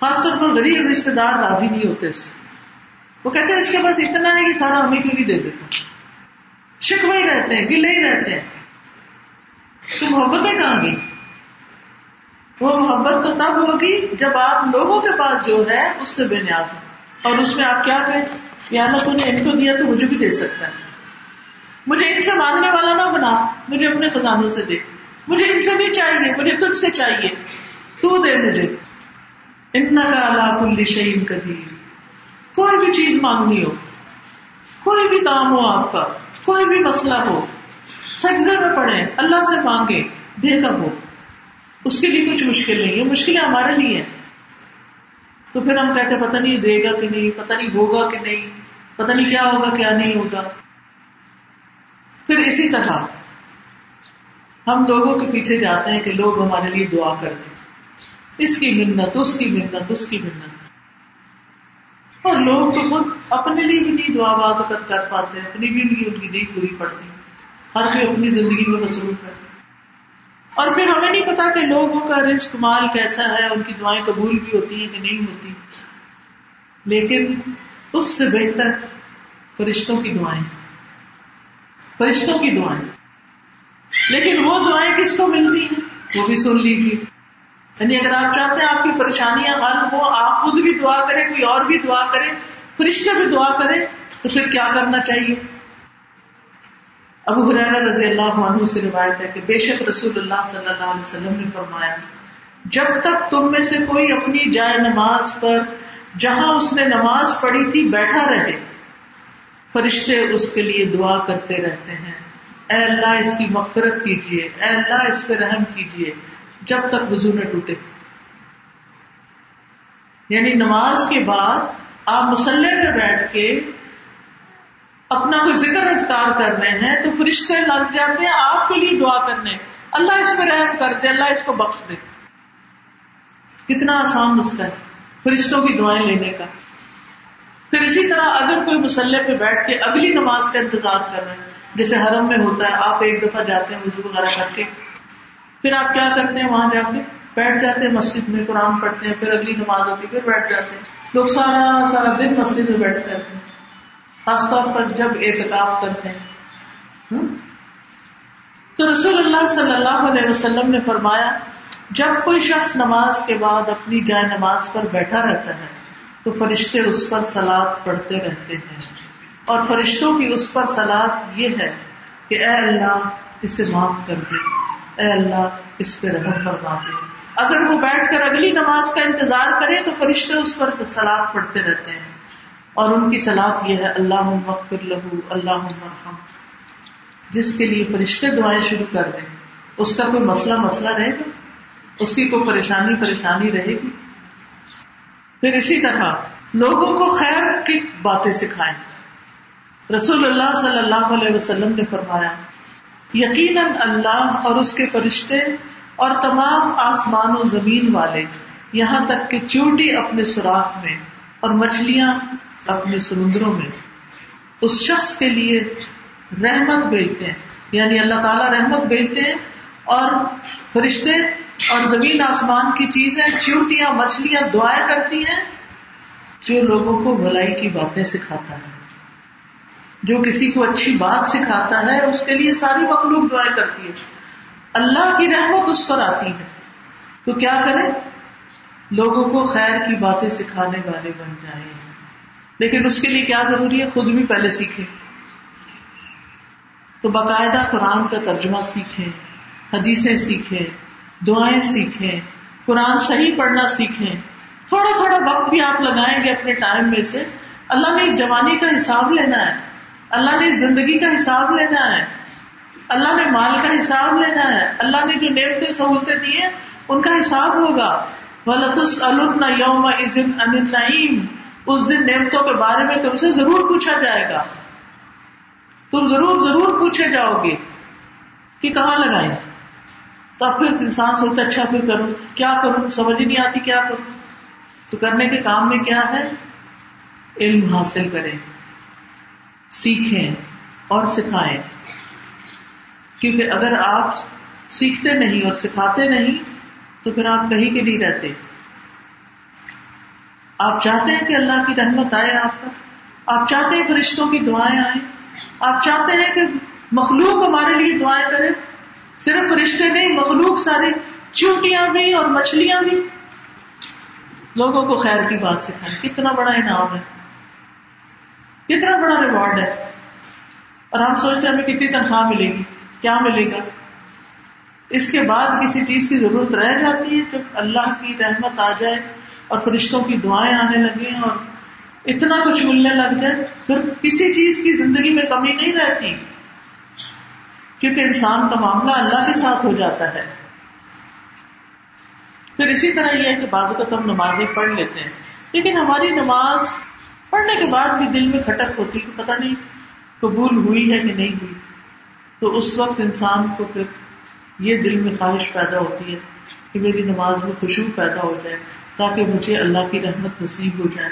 خاص طور پر غریب رشتے دار راضی نہیں ہوتے اس سے۔ وہ کہتے ہیں، اس کے پاس اتنا ہے کہ سارا ہمیں کیوں نہیں دے دیتا؟ شکوے ہی رہتے ہیں، گلے ہی رہتے ہیں۔ تو محبتیں کہاں گئی؟ وہ محبت تو تب ہوگی جب آپ لوگوں کے پاس جو ہے، اس سے بے نیاز ہو اور اس میں آپ کیا کہیں؟ یا اللہ تو نے ان کو دیا تو مجھے بھی دے سکتا ہے۔ مجھے ان سے مانگنے والا نہ بنا، مجھے اپنے خزانوں سے دے۔ مجھے ان سے نہیں چاہیے، مجھے تجھ سے چاہیے۔ تو دے مجھے۔ ان کا اللہ کل شعین قدیر۔ کوئی بھی چیز مانگنی ہو، کوئی بھی کام ہو آپ کا، کوئی بھی مسئلہ ہو، سجدے میں پڑے اللہ سے مانگے دے گا وہ اس کے لیے کچھ مشکل نہیں ہے، مشکلیں ہمارے لیے ہیں۔ تو پھر ہم کہتے پتہ نہیں دے گا کہ نہیں، پتہ نہیں ہوگا کہ نہیں۔ پتہ نہیں کیا ہوگا، کیا نہیں ہوگا۔ پھر اسی طرح ہم لوگوں کے پیچھے جاتے ہیں کہ لوگ ہمارے لیے دعا کر دیں اس کی منت، اس کی منت، اس کی منت۔ اور لوگ تو خود اپنے لیے بھی نہیں دعا بازوقت کر پاتے، اپنی بھی ان کی نہیں پوری پڑتی۔ ہر کوئی اپنی زندگی میں مصروف ہے۔ اور پھر ہمیں نہیں پتا کہ لوگوں کا رزق، مال کیسا ہے، ان کی دعائیں قبول بھی ہوتی ہیں کہ نہیں ہوتی۔ لیکن اس سے بہتر فرشتوں کی دعائیں۔ فرشتوں کی دعائیں۔ لیکن وہ دعائیں کس کو ملتی ہیں؟ وہ بھی سن لیجیے یعنی اگر آپ چاہتے ہیں آپ کی پریشانیاں حل ہو آپ خود بھی دعا کریں، کوئی اور بھی دعا کرے فرشتے بھی دعا کریں تو پھر کیا کرنا چاہیے؟ ابو حرار رضی اللہ عنہ سے روایت ہے کہ بے شک رسول اللہ صلی اللہ علیہ وسلم نے فرمایا، جب تک تم میں سے کوئی اپنی جائے نماز پر جہاں اس نے نماز پڑھی تھی، بیٹھا رہے۔ فرشتے اس کے لیے دعا کرتے رہتے ہیں۔ اے اللہ، اس کی مغفرت کیجیے۔ اے اللہ، اس پہ رحم کیجیے۔ جب تک وضو نہ ٹوٹے۔ یعنی نماز کے بعد آپ مسلح پہ بیٹھ کے اپنا کوئی ذکر اذکار کر رہے ہیں تو فرشتے لگ جاتے ہیں آپ کے لیے دعا کرنے۔ اللہ اس پہ رحم کر دے، اللہ اس کو بخش دے۔ کتنا آسان نسخہ ہے۔ فرشتوں کی دعائیں لینے کا۔ پھر اسی طرح اگر کوئی مسلح پہ بیٹھ کے اگلی نماز کا انتظار کر رہے ہیں جیسے حرم میں ہوتا ہے، آپ ایک دفعہ جاتے ہیں وضو وغیرہ کر کے۔ پھر آپ کیا کرتے ہیں وہاں جا کے؟ بیٹھ جاتے ہیں مسجد میں، قرآن پڑھتے ہیں، پھر اگلی نماز ہوتی ہے، پھر بیٹھ جاتے ہیں۔ لوگ سارا سارا دن مسجد میں بیٹھے رہتے ہیں۔ خاص طور پر جب احتکاب کرتے ہیں۔ تو رسول اللہ صلی اللہ علیہ وسلم نے فرمایا جب کوئی شخص نماز کے بعد اپنی جائے نماز پر بیٹھا رہتا ہے، تو فرشتے اس پر سلاد پڑھتے رہتے ہیں۔ اور فرشتوں کی اس پر سلاد یہ ہے کہ اے اللہ، اسے معاف کر دے۔ اے اللہ، اس پہ رحم فرما دے۔ اگر وہ بیٹھ کر اگلی نماز کا انتظار کرے، تو فرشتے اس پر سلاد پڑھتے رہتے ہیں۔ اور ان کی سلاد یہ ہے اللہ مغفر لہو اللہ مرحم جس کے لیے فرشتے دعائیں شروع کر دیں۔ اس کا کوئی مسئلہ مسئلہ رہے گا؟ اس کی کوئی پریشانی پریشانی رہے گی؟ پھر اسی طرح لوگوں کو خیر کی باتیں سکھائیں۔ رسول اللہ صلی اللہ علیہ وسلم نے فرمایا، یقیناً اللہ اور اس کے فرشتے اور تمام آسمان و زمین والے یہاں تک کہ چوٹی اپنے سوراخ میں اور مچھلیاں اپنے سمندروں میں، اس شخص کے لیے رحمت بھیجتے ہیں۔ یعنی اللہ تعالیٰ رحمت بھیجتے ہیں اور فرشتے اور زمین آسمان کی چیزیں چوٹیاں مچھلیاں دعائیں کرتی ہیں جو لوگوں کو بھلائی کی باتیں سکھاتا ہے۔ جو کسی کو اچھی بات سکھاتا ہے، اس کے لیے ساری مخلوق دعائیں کرتی ہے۔ اللہ کی رحمت اس پر آتی ہے۔ تو کیا کرے؟ لوگوں کو خیر کی باتیں سکھانے والے بن جائیں۔ لیکن اس کے لیے کیا ضروری ہے؟ خود بھی پہلے سیکھے تو باقاعدہ قرآن کا ترجمہ سیکھیں، حدیثیں سیکھیں۔ دعائیں سیکھیں، قرآن صحیح پڑھنا سیکھیں۔ تھوڑا تھوڑا وقت بھی آپ لگائیں گے اپنے ٹائم میں سے۔ اللہ نے اس جوانی کا حساب لینا ہے۔ اللہ نے اس زندگی کا حساب لینا ہے۔ اللہ نے مال کا حساب لینا ہے۔ اللہ نے جو نعمتیں سہولتیں دی ہیں، ان کا حساب ہوگا۔ ولطس یوم نعیم اس دن نعمتوں کے بارے میں تم سے ضرور پوچھا جائے گا۔ تم ضرور ضرور پوچھے جاؤ گے کہ کہاں لگائیں؟ تب پھر انسان سوچتا اچھا پھر کروں، کیا کروں؟ سمجھ ہی نہیں آتی کیا کروں۔ تو کرنے کے کام میں کیا ہے؟ علم حاصل کریں، سیکھیں اور سکھائیں۔ کیونکہ اگر آپ سیکھتے نہیں اور سکھاتے نہیں، تو پھر آپ کہیں کے نہیں رہتے۔ آپ چاہتے ہیں کہ اللہ کی رحمت آئے آپ پر؟ آپ چاہتے ہیں فرشتوں کی دعائیں آئیں؟ آپ چاہتے ہیں کہ مخلوق ہمارے لیے دعائیں کرے؟ صرف فرشتے نہیں، مخلوق ساری چوٹیاں بھی اور مچھلیاں بھی۔ لوگوں کو خیر کی بات سکھائیں کتنا بڑا انعام ہے۔ کتنا بڑا ریوارڈ ہے۔ اور ہم سوچتے ہیں ہمیں کتنی تنخواہ ملے گی، کیا ملے گا۔ اس کے بعد کسی چیز کی ضرورت رہ جاتی ہے، جب اللہ کی رحمت آ جائے اور فرشتوں کی دعائیں آنے لگے اور اتنا کچھ ملنے لگ جائے۔ پھر کسی چیز کی زندگی میں کمی نہیں رہتی۔ کیونکہ انسان کا معاملہ اللہ کے ساتھ ہو جاتا ہے۔ پھر اسی طرح یہ ہے کہ بعض اوقات ہم نمازیں پڑھ لیتے ہیں۔ لیکن ہماری نماز پڑھنے کے بعد بھی دل میں کھٹک ہوتی کہ پتہ نہیں قبول ہوئی ہے کہ نہیں ہوئی۔ تو اس وقت انسان کو پھر یہ دل میں خواہش پیدا ہوتی ہے کہ میری نماز میں خوشبو پیدا ہو جائے تاکہ مجھے اللہ کی رحمت نصیب ہو جائے۔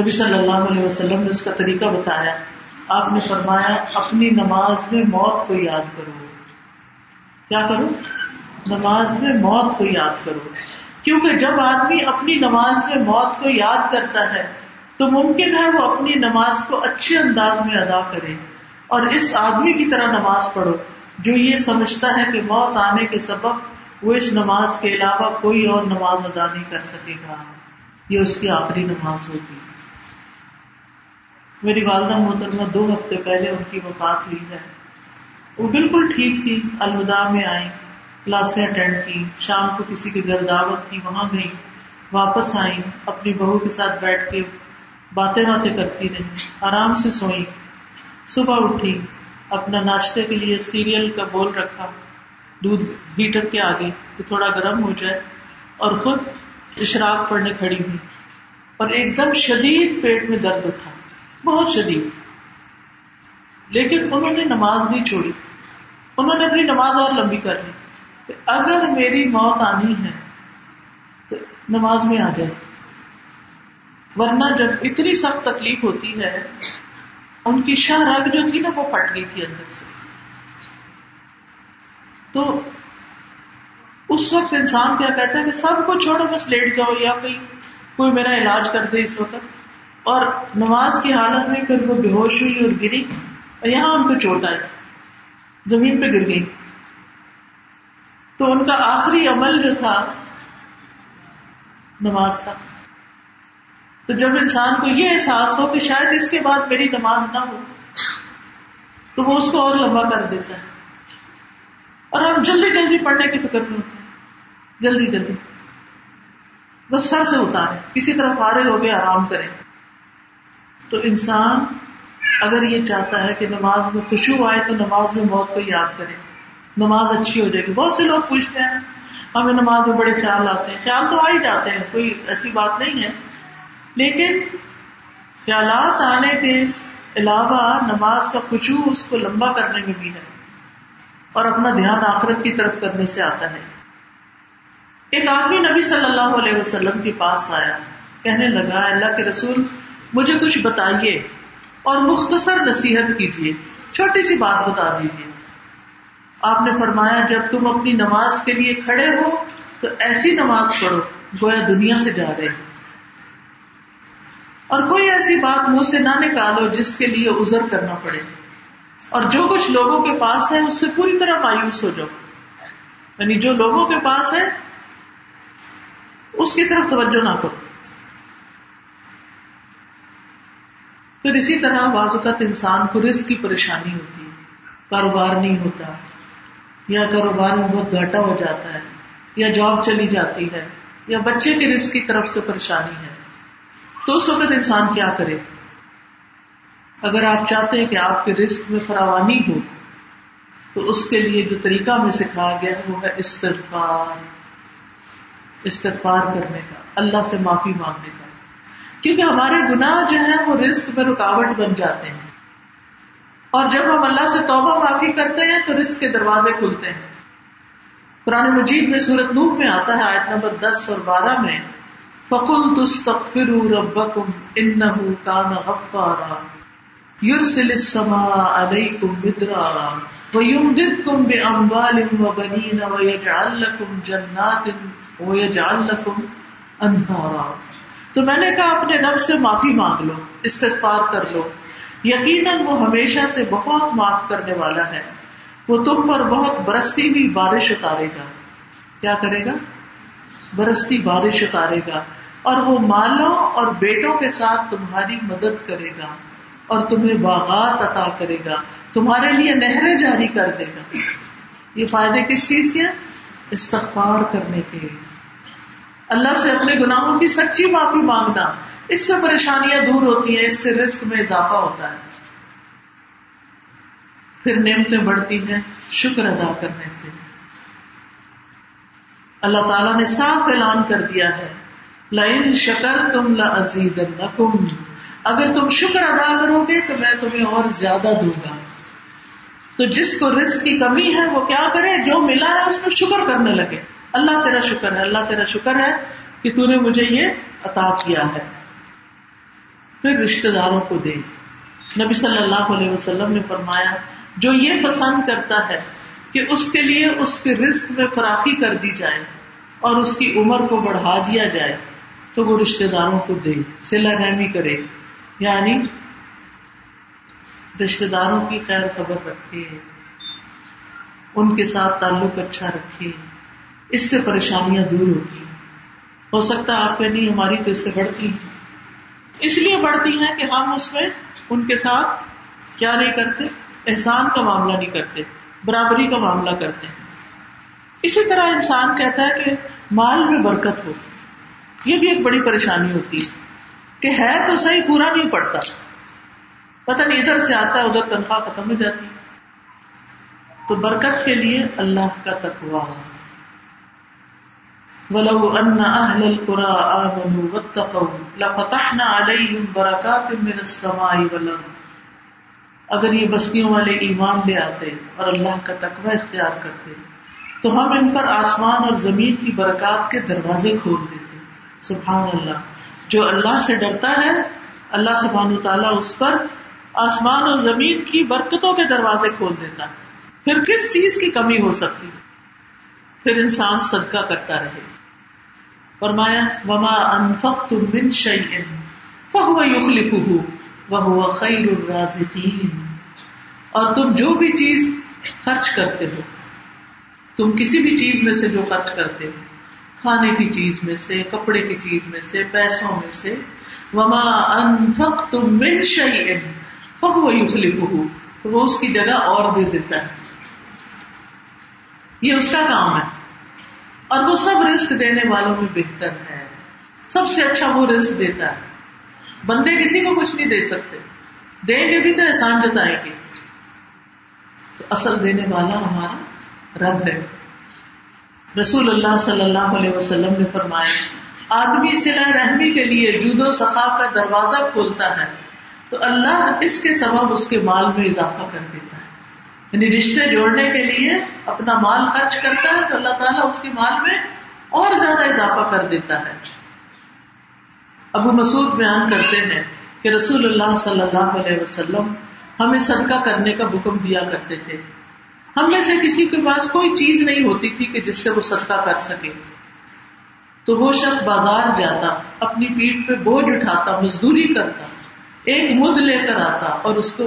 نبی صلی اللہ علیہ وسلم نے اس کا طریقہ بتایا۔ آپ نے فرمایا، اپنی نماز میں موت کو یاد کرو۔ کیا کرو؟ نماز میں موت کو یاد کرو۔ کیونکہ جب آدمی اپنی نماز میں موت کو یاد کرتا ہے، تو ممکن ہے وہ اپنی نماز کو اچھے انداز میں ادا کرے۔ اور اس آدمی کی طرح نماز پڑھو۔ جو یہ سمجھتا ہے کہ موت آنے کے سبب وہ اس نماز کے علاوہ کوئی اور نماز ادا نہیں کر سکے گا۔ یہ اس کی آخری نماز ہوگی۔ میری والدہ محترمہ دو ہفتے پہلے ان کی وفات ہوئی ہے۔ وہ بالکل ٹھیک تھی، الوداع میں آئی کلاسیں اٹینڈ کی شام کو کسی کی گھر دعوت تھی، وہاں گئی واپس آئی اپنی بہو کے ساتھ بیٹھ کے باتیں باتیں کرتی رہی آرام سے سوئی صبح اٹھی اپنا ناشتے کے لیے سیریل کا بول رکھا، دودھ ہیٹر کے آگے کہ تھوڑا گرم ہو جائے، اور خود اشراق پڑنے کھڑی ہوئی اور ایک دم شدید پیٹ میں درد اٹھا۔ بہت شدید۔ لیکن انہوں نے نماز نہیں چھوڑی۔ انہوں نے اپنی نماز اور لمبی کر لی۔ کہ اگر میری موت آنی ہے تو نماز میں آ جائے۔ ورنہ جب اتنی سخت تکلیف ہوتی ہے، ان کی شاہ رگ جو تھی نا، وہ پھٹ گئی تھی اندر سے۔ تو اس وقت انسان کیا کہتا ہے کہ سب کو چھوڑو، بس لیٹ جاؤ یا کوئی کوئی میرا علاج کر دے اس وقت۔ اور نماز کی حالت میں پھر وہ بے ہوش ہوئی اور گری اور یہاں ان کو چوٹ آئی، زمین پہ گر گئی۔ تو ان کا آخری عمل جو تھا، نماز تھا۔ تو جب انسان کو یہ احساس ہو کہ شاید اس کے بعد میری نماز نہ ہو، تو وہ اس کو اور لمبا کر دیتا ہے۔ اور ہم جلدی جلدی پڑھنے کی فکر میں ہوتے ہیں۔ جلدی جلدی۔ بس سر سے اتارے، کسی طرح فارغ ہو گئے، آرام کریں تو انسان اگر یہ چاہتا ہے کہ نماز میں خوشبو آئے تو نماز میں موت کو یاد کرے۔ نماز اچھی ہو جائے گی۔ بہت سے لوگ پوچھتے ہیں، ہمیں نماز میں بڑے خیال آتے ہیں۔ خیال تو آ ہی جاتے ہیں، کوئی ایسی بات نہیں ہے۔ لیکن خیالات آنے کے علاوہ نماز کا خوشبو اس کو لمبا کرنے میں بھی ہے اور اپنا دھیان آخرت کی طرف کرنے سے آتا ہے۔ ایک آدمی نبی صلی اللہ علیہ وسلم کے پاس آیا، کہنے لگا، اللہ کے رسول مجھے کچھ بتائیے اور مختصر نصیحت کیجیے، چھوٹی سی بات بتا دیجیے۔ آپ نے فرمایا، جب تم اپنی نماز کے لیے کھڑے ہو، تو ایسی نماز پڑھو، گویا دنیا سے جا رہے اور کوئی ایسی بات منہ سے نہ نکالو جس کے لیے ازر کرنا پڑے۔ اور جو کچھ لوگوں کے پاس ہے، اس سے پوری طرح مایوس ہو جاؤ۔ یعنی جو لوگوں کے پاس ہے، اس کی طرف توجہ نہ کرو۔ پھر اسی طرح بعض اوقات انسان کو رزق کی پریشانی ہوتی ہے، کاروبار نہیں ہوتا، یا کاروبار میں بہت گھاٹا ہو جاتا ہے، یا جاب چلی جاتی ہے، یا بچے کے رزق کی طرف سے پریشانی ہے۔ تو اس وقت انسان کیا کرے؟ اگر آپ چاہتے ہیں کہ آپ کے رزق میں فراوانی ہو، تو اس کے لیے جو طریقہ میں سکھایا گیا وہ ہے استغفار۔ استغفار کرنے کا، اللہ سے معافی مانگنے کا۔ کیونکہ ہمارے گناہ جو ہیں وہ رسک میں رکاوٹ بن جاتے ہیں۔ اور جب ہم اللہ سے توبہ معافی کرتے ہیں تو رسک کے دروازے کھلتے ہیں۔ قرآن مجید میں سورت نوح میں آتا ہے، آیت نمبر دس اور بارہ میں فکل تستغفر ربکم انه کان غفارا یرسل السماء علیکم مدرارا ویمددکم باموال وبنین ویجعل لکم جنات ویجعل لکم انہارا تو میں نے کہا اپنے رب سے معافی مانگ لو، استغفار کر لو۔ یقیناً وہ ہمیشہ سے بہت معاف کرنے والا ہے۔ وہ تم پر بہت برستی ہوئی بارش اتارے گا۔ کیا کرے گا؟ برستی بارش اتارے گا۔ اور وہ مالوں اور بیٹوں کے ساتھ تمہاری مدد کرے گا۔ اور تمہیں باغات عطا کرے گا۔ تمہارے لیے نہریں جاری کر دے گا۔ یہ فائدے کس چیز کے استغفار کرنے کے۔ اللہ سے اپنے گناہوں کی سچی معافی مانگنا، اس سے پریشانیاں دور ہوتی ہیں، اس سے رسک میں اضافہ ہوتا ہے۔ پھر نعمتیں بڑھتی ہیں، شکر ادا کرنے سے۔ اللہ تعالیٰ نے صاف اعلان کر دیا ہے لائن شکر تم لزید اگر تم شکر ادا کرو گے تو میں تمہیں اور زیادہ دوں گا۔ تو جس کو رسک کی کمی ہے، وہ کیا کرے؟ جو ملا ہے، اس کو شکر کرنے لگے۔ اللہ تیرا شکر ہے، اللہ تیرا شکر ہے کہ تو نے مجھے یہ عطا کیا ہے۔ پھر رشتے داروں کو دے۔ نبی صلی اللہ علیہ وسلم نے فرمایا، جو یہ پسند کرتا ہے کہ اس کے لیے اس کے رزق میں فراخی کر دی جائے اور اس کی عمر کو بڑھا دیا جائے، تو وہ رشتے داروں کو دے سلا رحمی کرے۔ یعنی رشتے داروں کی خیر خبر رکھے، ان کے ساتھ تعلق اچھا رکھے۔ اس سے پریشانیاں دور ہوتی ہیں۔ ہو سکتا ہے آپ کہ نہیں، ہماری تو اس سے بڑھتی ہیں۔ اس لیے بڑھتی ہیں کہ ہم اس میں ان کے ساتھ کیا نہیں کرتے، احسان کا معاملہ نہیں کرتے، برابری کا معاملہ کرتے ہیں۔ اسی طرح انسان کہتا ہے کہ مال میں برکت ہو، یہ بھی ایک بڑی پریشانی ہوتی ہے۔ کہ ہے تو صحیح، پورا نہیں پڑتا۔ پتہ نہیں ادھر سے آتا ہے، ادھر تنخواہ ختم ہو جاتی تو برکت کے لیے اللہ کا تقوا ولو ان اهل القرى امنوا واتقوا لفتحنا عليهم بركات من السماء والارض اگر یہ بستیوں والے ایمان لے آتے اور اللہ کا تقوی اختیار کرتے، تو ہم ان پر آسمان اور زمین کی برکات کے دروازے کھول دیتے۔ سبحان اللہ۔ جو اللہ سے ڈرتا ہے، اللہ سبحان تعالیٰ اس پر آسمان اور زمین کی برکتوں کے دروازے کھول دیتا۔ پھر کس چیز کی کمی ہو سکتی؟ ہے پھر انسان صدقہ کرتا رہے فرمایا، وما انفقتم من شيء فهو يخلفه وهو خير الرازقين۔ اور تم جو بھی چیز خرچ کرتے ہو، تم کسی بھی چیز میں سے جو خرچ کرتے ہو، کھانے کی چیز میں سے، کپڑے کی چیز میں سے، پیسوں میں سے، وما انفقتم من شيء فهو يخلفه۔ وہ اس کی جگہ اور دے دیتا ہے۔ یہ اس کا کام ہے۔ اور وہ سب رسک دینے والوں میں بہتر ہے۔ سب سے اچھا وہ رسک دیتا ہے۔ بندے کسی کو کچھ نہیں دے سکتے۔ دیں گے بھی تو احسان جتائیں گے۔ تو اصل دینے والا ہمارا رب ہے۔ رسول اللہ صلی اللہ علیہ وسلم نے فرمایا، آدمی سلا رحمی کے لیے جود و سخا کا دروازہ کھولتا ہے تو اللہ اس کے سبب اس کے مال میں اضافہ کر دیتا ہے۔ یعنی رشتے جوڑنے کے لیے اپنا مال خرچ کرتا ہے تو اللہ تعالیٰ اس کے مال میں اور زیادہ اضافہ کر دیتا ہے۔ ابو مسعود بیان کرتے ہیں کہ رسول اللہ صلی اللہ علیہ وسلم ہمیں صدقہ کرنے کا حکم دیا کرتے تھے۔ ہم میں سے کسی کے پاس کوئی چیز نہیں ہوتی تھی کہ جس سے وہ صدقہ کر سکے۔ تو وہ شخص بازار جاتا، اپنی پیٹ پہ بوجھ اٹھاتا، مزدوری کرتا، ایک مد لے کر آتا اور اس کو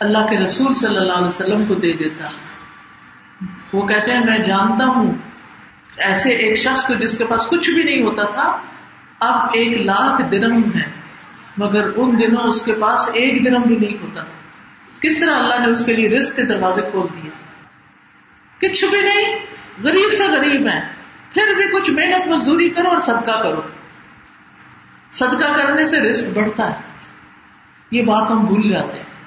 اللہ کے رسول صلی اللہ علیہ وسلم کو دے دیتا۔ وہ کہتے ہیں، میں جانتا ہوں، ایسے ایک شخص کو جس کے پاس کچھ بھی نہیں ہوتا تھا، اب ایک لاکھ درم ہے، مگر ان دنوں اس کے پاس ایک درم بھی نہیں ہوتا۔ تھا کس طرح اللہ نے اس کے لیے رسک کے دروازے کھول دیے؟ کچھ بھی نہیں، غریب سے غریب ہے پھر بھی کچھ محنت مزدوری کرو اور صدقہ کرو۔ صدقہ کرنے سے رسک بڑھتا ہے۔ یہ بات ہم بھول جاتے ہیں۔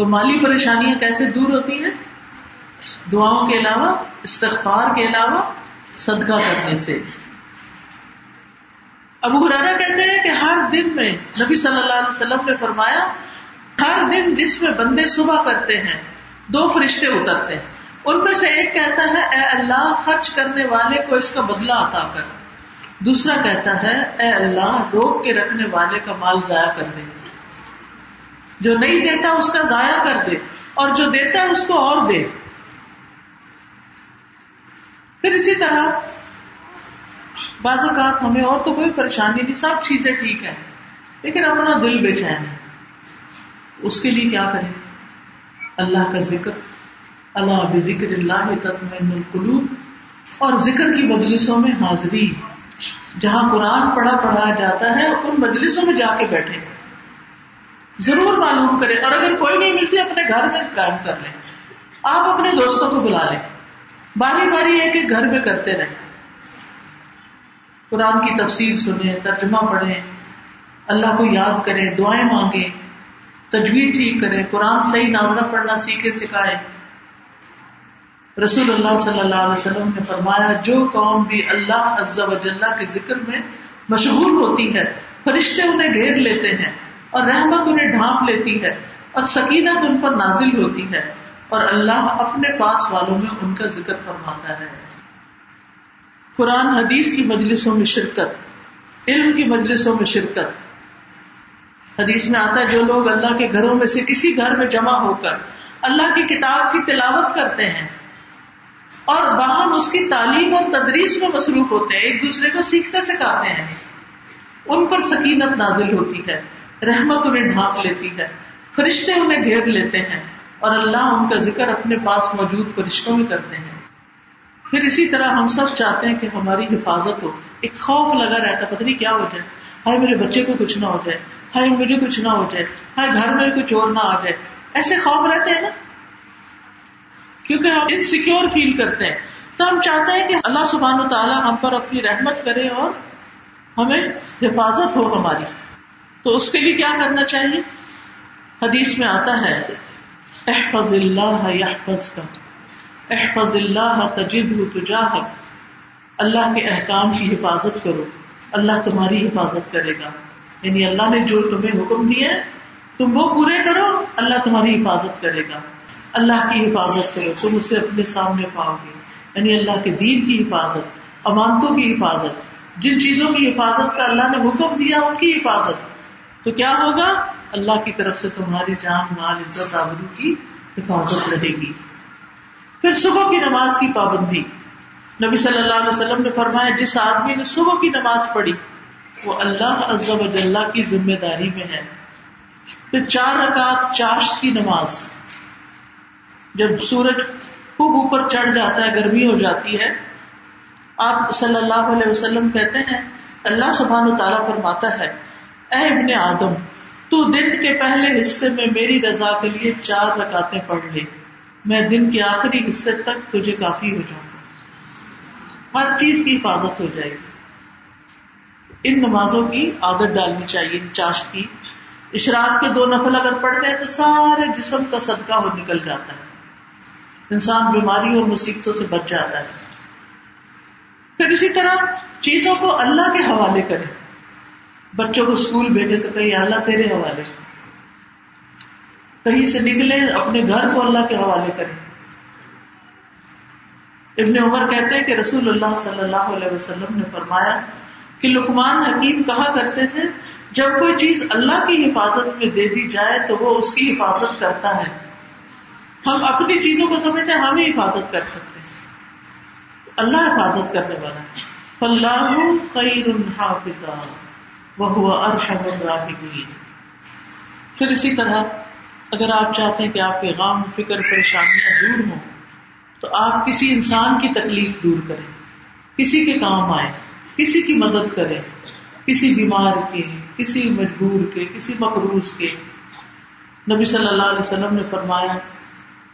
تو مالی پریشانیاں کیسے دور ہوتی ہیں؟ دعاؤں کے علاوہ، استغفار کے علاوہ، صدقہ کرنے سے۔ ابو ہرارا کہتے ہیں کہ ہر دن میں نبی صلی اللہ علیہ وسلم نے فرمایا، ہر دن جس میں بندے صبح کرتے ہیں، دو فرشتے اترتے ہیں۔ ان میں سے ایک کہتا ہے، اے اللہ، خرچ کرنے والے کو اس کا بدلہ عطا کر۔ دوسرا کہتا ہے، اے اللہ، روک کے رکھنے والے کا مال ضائع کر دے۔ جو نہیں دیتا اس کا ضائع کر دے اور جو دیتا ہے اس کو اور دے۔ پھر اسی طرح بعض اوقات ہمیں اور تو کوئی پریشانی نہیں، سب چیزیں ٹھیک ہے لیکن اپنا دل بے چین ہے۔ اس کے لیے کیا کریں؟ اللہ کا ذکر، اللہ بکر اللہ تطمئن القلوب۔ اور ذکر کی مجلسوں میں حاضری جہاں قرآن پڑھا پڑھایا جاتا ہے، ان مجلسوں میں جا کے بیٹھے ضرور معلوم کرے اور اگر کوئی نہیں ملتی، اپنے گھر میں قائم کر لیں آپ اپنے دوستوں کو بلا لیں۔ باری باری ایک ایک گھر میں کرتے رہیں۔ قرآن کی تفسیر سنیں، ترجمہ پڑھیں، اللہ کو یاد کریں، دعائیں مانگیں، تجویز ٹھیک کریں، قرآن صحیح ناظرہ پڑھنا سیکھے سکھائے رسول اللہ صلی اللہ علیہ وسلم نے فرمایا، جو قوم بھی اللہ عز و جلہ کے ذکر میں مشغول ہوتی ہے، فرشتے انہیں گھیر لیتے ہیں۔ اور رحمت انہیں ڈھانپ لیتی ہے اور سکینت ان پر نازل ہوتی ہے اور اللہ اپنے پاس والوں میں ان کا ذکر فرماتا ہے۔ قرآن حدیث کی مجلسوں میں شرکت، علم کی مجلسوں میں شرکت۔ حدیث میں آتا ہے، جو لوگ اللہ کے گھروں میں سے کسی گھر میں جمع ہو کر اللہ کی کتاب کی تلاوت کرتے ہیں اور باہم اس کی تعلیم اور تدریس میں مصروف ہوتے ہیں، ایک دوسرے کو سیکھتے سکھاتے ہیں۔ ان پر سکینت نازل ہوتی ہے۔ رحمت انہیں ڈھانپ لیتی ہے۔ فرشتے انہیں گھیر لیتے ہیں اور اللہ ان کا ذکر اپنے پاس موجود فرشتوں میں کرتے ہیں۔ پھر اسی طرح ہم سب چاہتے ہیں کہ ہماری حفاظت ہو۔ ایک خوف لگا رہتا پتہ نہیں کیا ہو جائے۔ ہائے میرے بچے کو کچھ نہ ہو جائے۔ ہائے مجھے کچھ نہ ہو جائے۔ ہائے گھر میں کوئی چور نہ آ جائے۔ ایسے خوف رہتے ہیں نا؟ کیونکہ ہم انسیکیور فیل کرتے ہیں۔ تو ہم چاہتے ہیں کہ اللہ سبحان و تعالیٰ ہم پر اپنی رحمت کرے اور ہمیں حفاظت ہو ہماری۔ تو اس کے لیے کیا کرنا چاہیے؟ حدیث میں آتا ہے، احفظ اللہ یحفظ کا احفظ اللہ تجد تجاہک، اللہ کے احکام کی حفاظت کرو، اللہ تمہاری حفاظت کرے گا۔ یعنی اللہ نے جو تمہیں حکم دیا تم وہ پورے کرو، اللہ تمہاری حفاظت کرے گا۔ اللہ کی حفاظت کرو، تم اسے اپنے سامنے پاؤ گے۔ یعنی اللہ کے دین کی حفاظت، امانتوں کی حفاظت، جن چیزوں کی حفاظت کا اللہ نے حکم دیا، ان کی حفاظت۔ تو کیا ہوگا؟ اللہ کی طرف سے تمہاری جان، مال، عزت آبرو کی حفاظت رہے گی۔ پھر صبح کی نماز کی پابندی۔ نبی صلی اللہ علیہ وسلم نے فرمایا، جس آدمی نے صبح کی نماز پڑھی، وہ اللہ عزب اللہ کی ذمہ داری میں ہے۔ پھر چار رکعت چاشت کی نماز۔ جب سورج خوب اوپر چڑھ جاتا ہے، گرمی ہو جاتی ہے، آپ صلی اللہ علیہ وسلم کہتے ہیں، اللہ سبحان و تعالیٰ فرماتا ہے اے ابن آدم، تو دن کے پہلے حصے میں میری رضا کے لیے چار رکعتیں پڑھ لے۔ میں دن کے آخری حصے تک تجھے کافی ہو جاؤں گا۔ ہر چیز کی حفاظت ہو جائے گی۔ ان نمازوں کی عادت ڈالنی چاہیے چاش کی۔ اشراق کے دو نفل اگر پڑھتے ہیں تو سارے جسم کا صدقہ وہ نکل جاتا ہے۔ انسان بیماری اور مصیبتوں سے بچ جاتا ہے۔ پھر اسی طرح چیزوں کو اللہ کے حوالے کرے بچوں کو اسکول بھیجے تو کہیں اللہ تیرے حوالے کہیں سے نکلے اپنے گھر کو اللہ کے حوالے کرے ابن عمر کہتے ہیں کہ رسول اللہ صلی اللہ علیہ وسلم نے فرمایا کہ لکمان حکیم کہا کرتے تھے، جب کوئی چیز اللہ کی حفاظت میں دے دی جائے تو وہ اس کی حفاظت کرتا ہے۔ ہم اپنی چیزوں کو سمجھتے ہیں ہم ہی حفاظت کر سکتے اللہ حفاظت کرنے والا ہے۔ اللہ خیر وہ ارحم الراحمین۔ پھر اسی طرح اگر آپ چاہتے ہیں کہ آپ کے غام فکر، پریشانیاں دور ہوں، تو آپ کسی انسان کی تکلیف دور کریں۔ کسی کے کام آئے کسی کی مدد کرے کسی بیمار کے، کسی مجبور کے، کسی مقروض کے۔ نبی صلی اللہ علیہ وسلم نے فرمایا،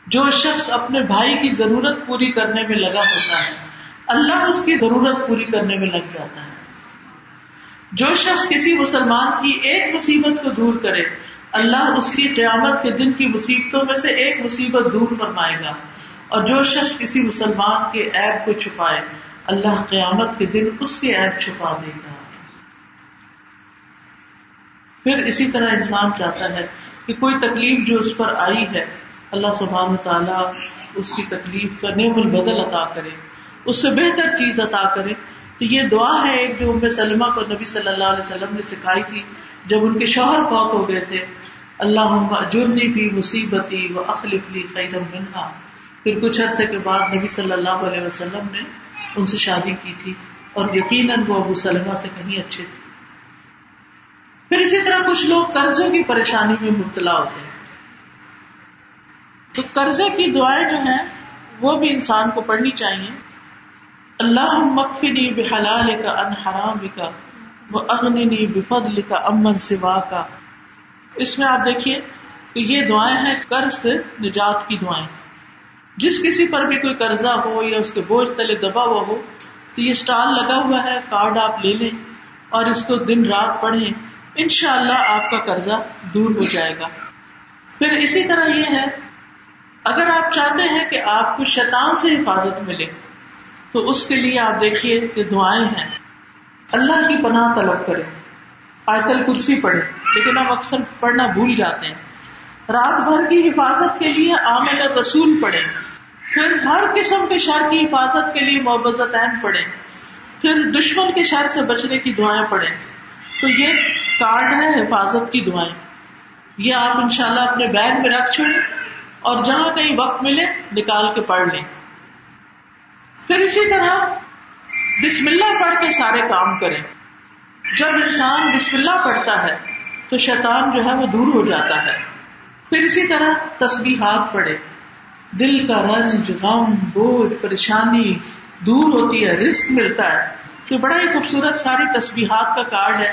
جو شخص اپنے بھائی کی ضرورت پوری کرنے میں لگا ہوتا ہے، اللہ اس کی ضرورت پوری کرنے میں لگ جاتا ہے۔ جو شخص کسی مسلمان کی ایک مصیبت کو دور کرے، اللہ اس کی قیامت کے دن کی مصیبتوں میں سے ایک مصیبت دور فرمائے گا۔ اور جو شخص کسی مسلمان کے عیب کو چھپائے، اللہ قیامت کے دن اس کے عیب چھپا دے گا۔ پھر اسی طرح انسان چاہتا ہے کہ کوئی تکلیف جو اس پر آئی ہے، اللہ سبحان تعالیٰ اس کی تکلیف کا نیم البدل عطا کرے۔ اس سے بہتر چیز عطا کرے۔ تو یہ دعا ہے ایک جو ام سلمہ کو نبی صلی اللہ علیہ وسلم نے سکھائی تھی جب ان کے شوہر فوت ہو گئے تھے۔ اللہ جرنی بھی مصیبتی و اخلف لی خیرم منہا۔ پھر کچھ عرصے کے بعد نبی صلی اللہ علیہ وسلم نے ان سے شادی کی تھی اور یقیناً وہ ابو سلمہ سے کہیں اچھے تھے۔ پھر اسی طرح کچھ لوگ قرضوں کی پریشانی میں مبتلا ہوتے ہیں تو قرضے کی دعائیں جو ہیں وہ بھی انسان کو پڑھنی چاہیے۔ اللہ مکفنی بحلال کا ان حرام کا وہ اغنی بفضل کا امن سوا کا اس میں آپ دیکھیے کہ یہ دعائیں ہیں قرض سے نجات کی دعائیں۔ جس کسی پر بھی کوئی قرضہ ہو یا اس کے بوجھ تلے دبا ہوا ہو، تو یہ اسٹال لگا ہوا ہے، کارڈ آپ لے لیں اور اس کو دن رات پڑھیں ان شاء اللہ آپ کا قرضہ دور ہو جائے گا۔ پھر اسی طرح یہ ہے، اگر آپ چاہتے ہیں کہ آپ کو شیطان سے حفاظت ملے تو اس کے لیے آپ دیکھیے کہ دعائیں ہیں۔ اللہ کی پناہ طلب کریں۔ آیتل کرسی پڑھے لیکن آپ اکثر پڑھنا بھول جاتے ہیں۔ رات بھر کی حفاظت کے لیے آمد رسول پڑھے پھر ہر قسم کے شر کی حفاظت کے لیے محبت عین پڑھے پھر دشمن کے شر سے بچنے کی دعائیں پڑھیں۔ تو یہ کارڈ ہے حفاظت کی دعائیں۔ یہ آپ ان شاء اللہ اپنے بیگ میں رکھ چھوڑیں اور جہاں کہیں وقت ملے نکال کے پڑھ لیں۔ پھر اسی طرح بسم اللہ پڑھ کے سارے کام کریں۔ جب انسان بسم اللہ پڑھتا ہے تو شیطان جو ہے وہ دور ہو جاتا ہے۔ پھر اسی طرح تصویر پڑے دل کا رنج، غم، بوجھ، پریشانی دور ہوتی ہے رسک ملتا ہے۔ تو بڑا ہی خوبصورت ساری تصویرات کا کارڈ ہے۔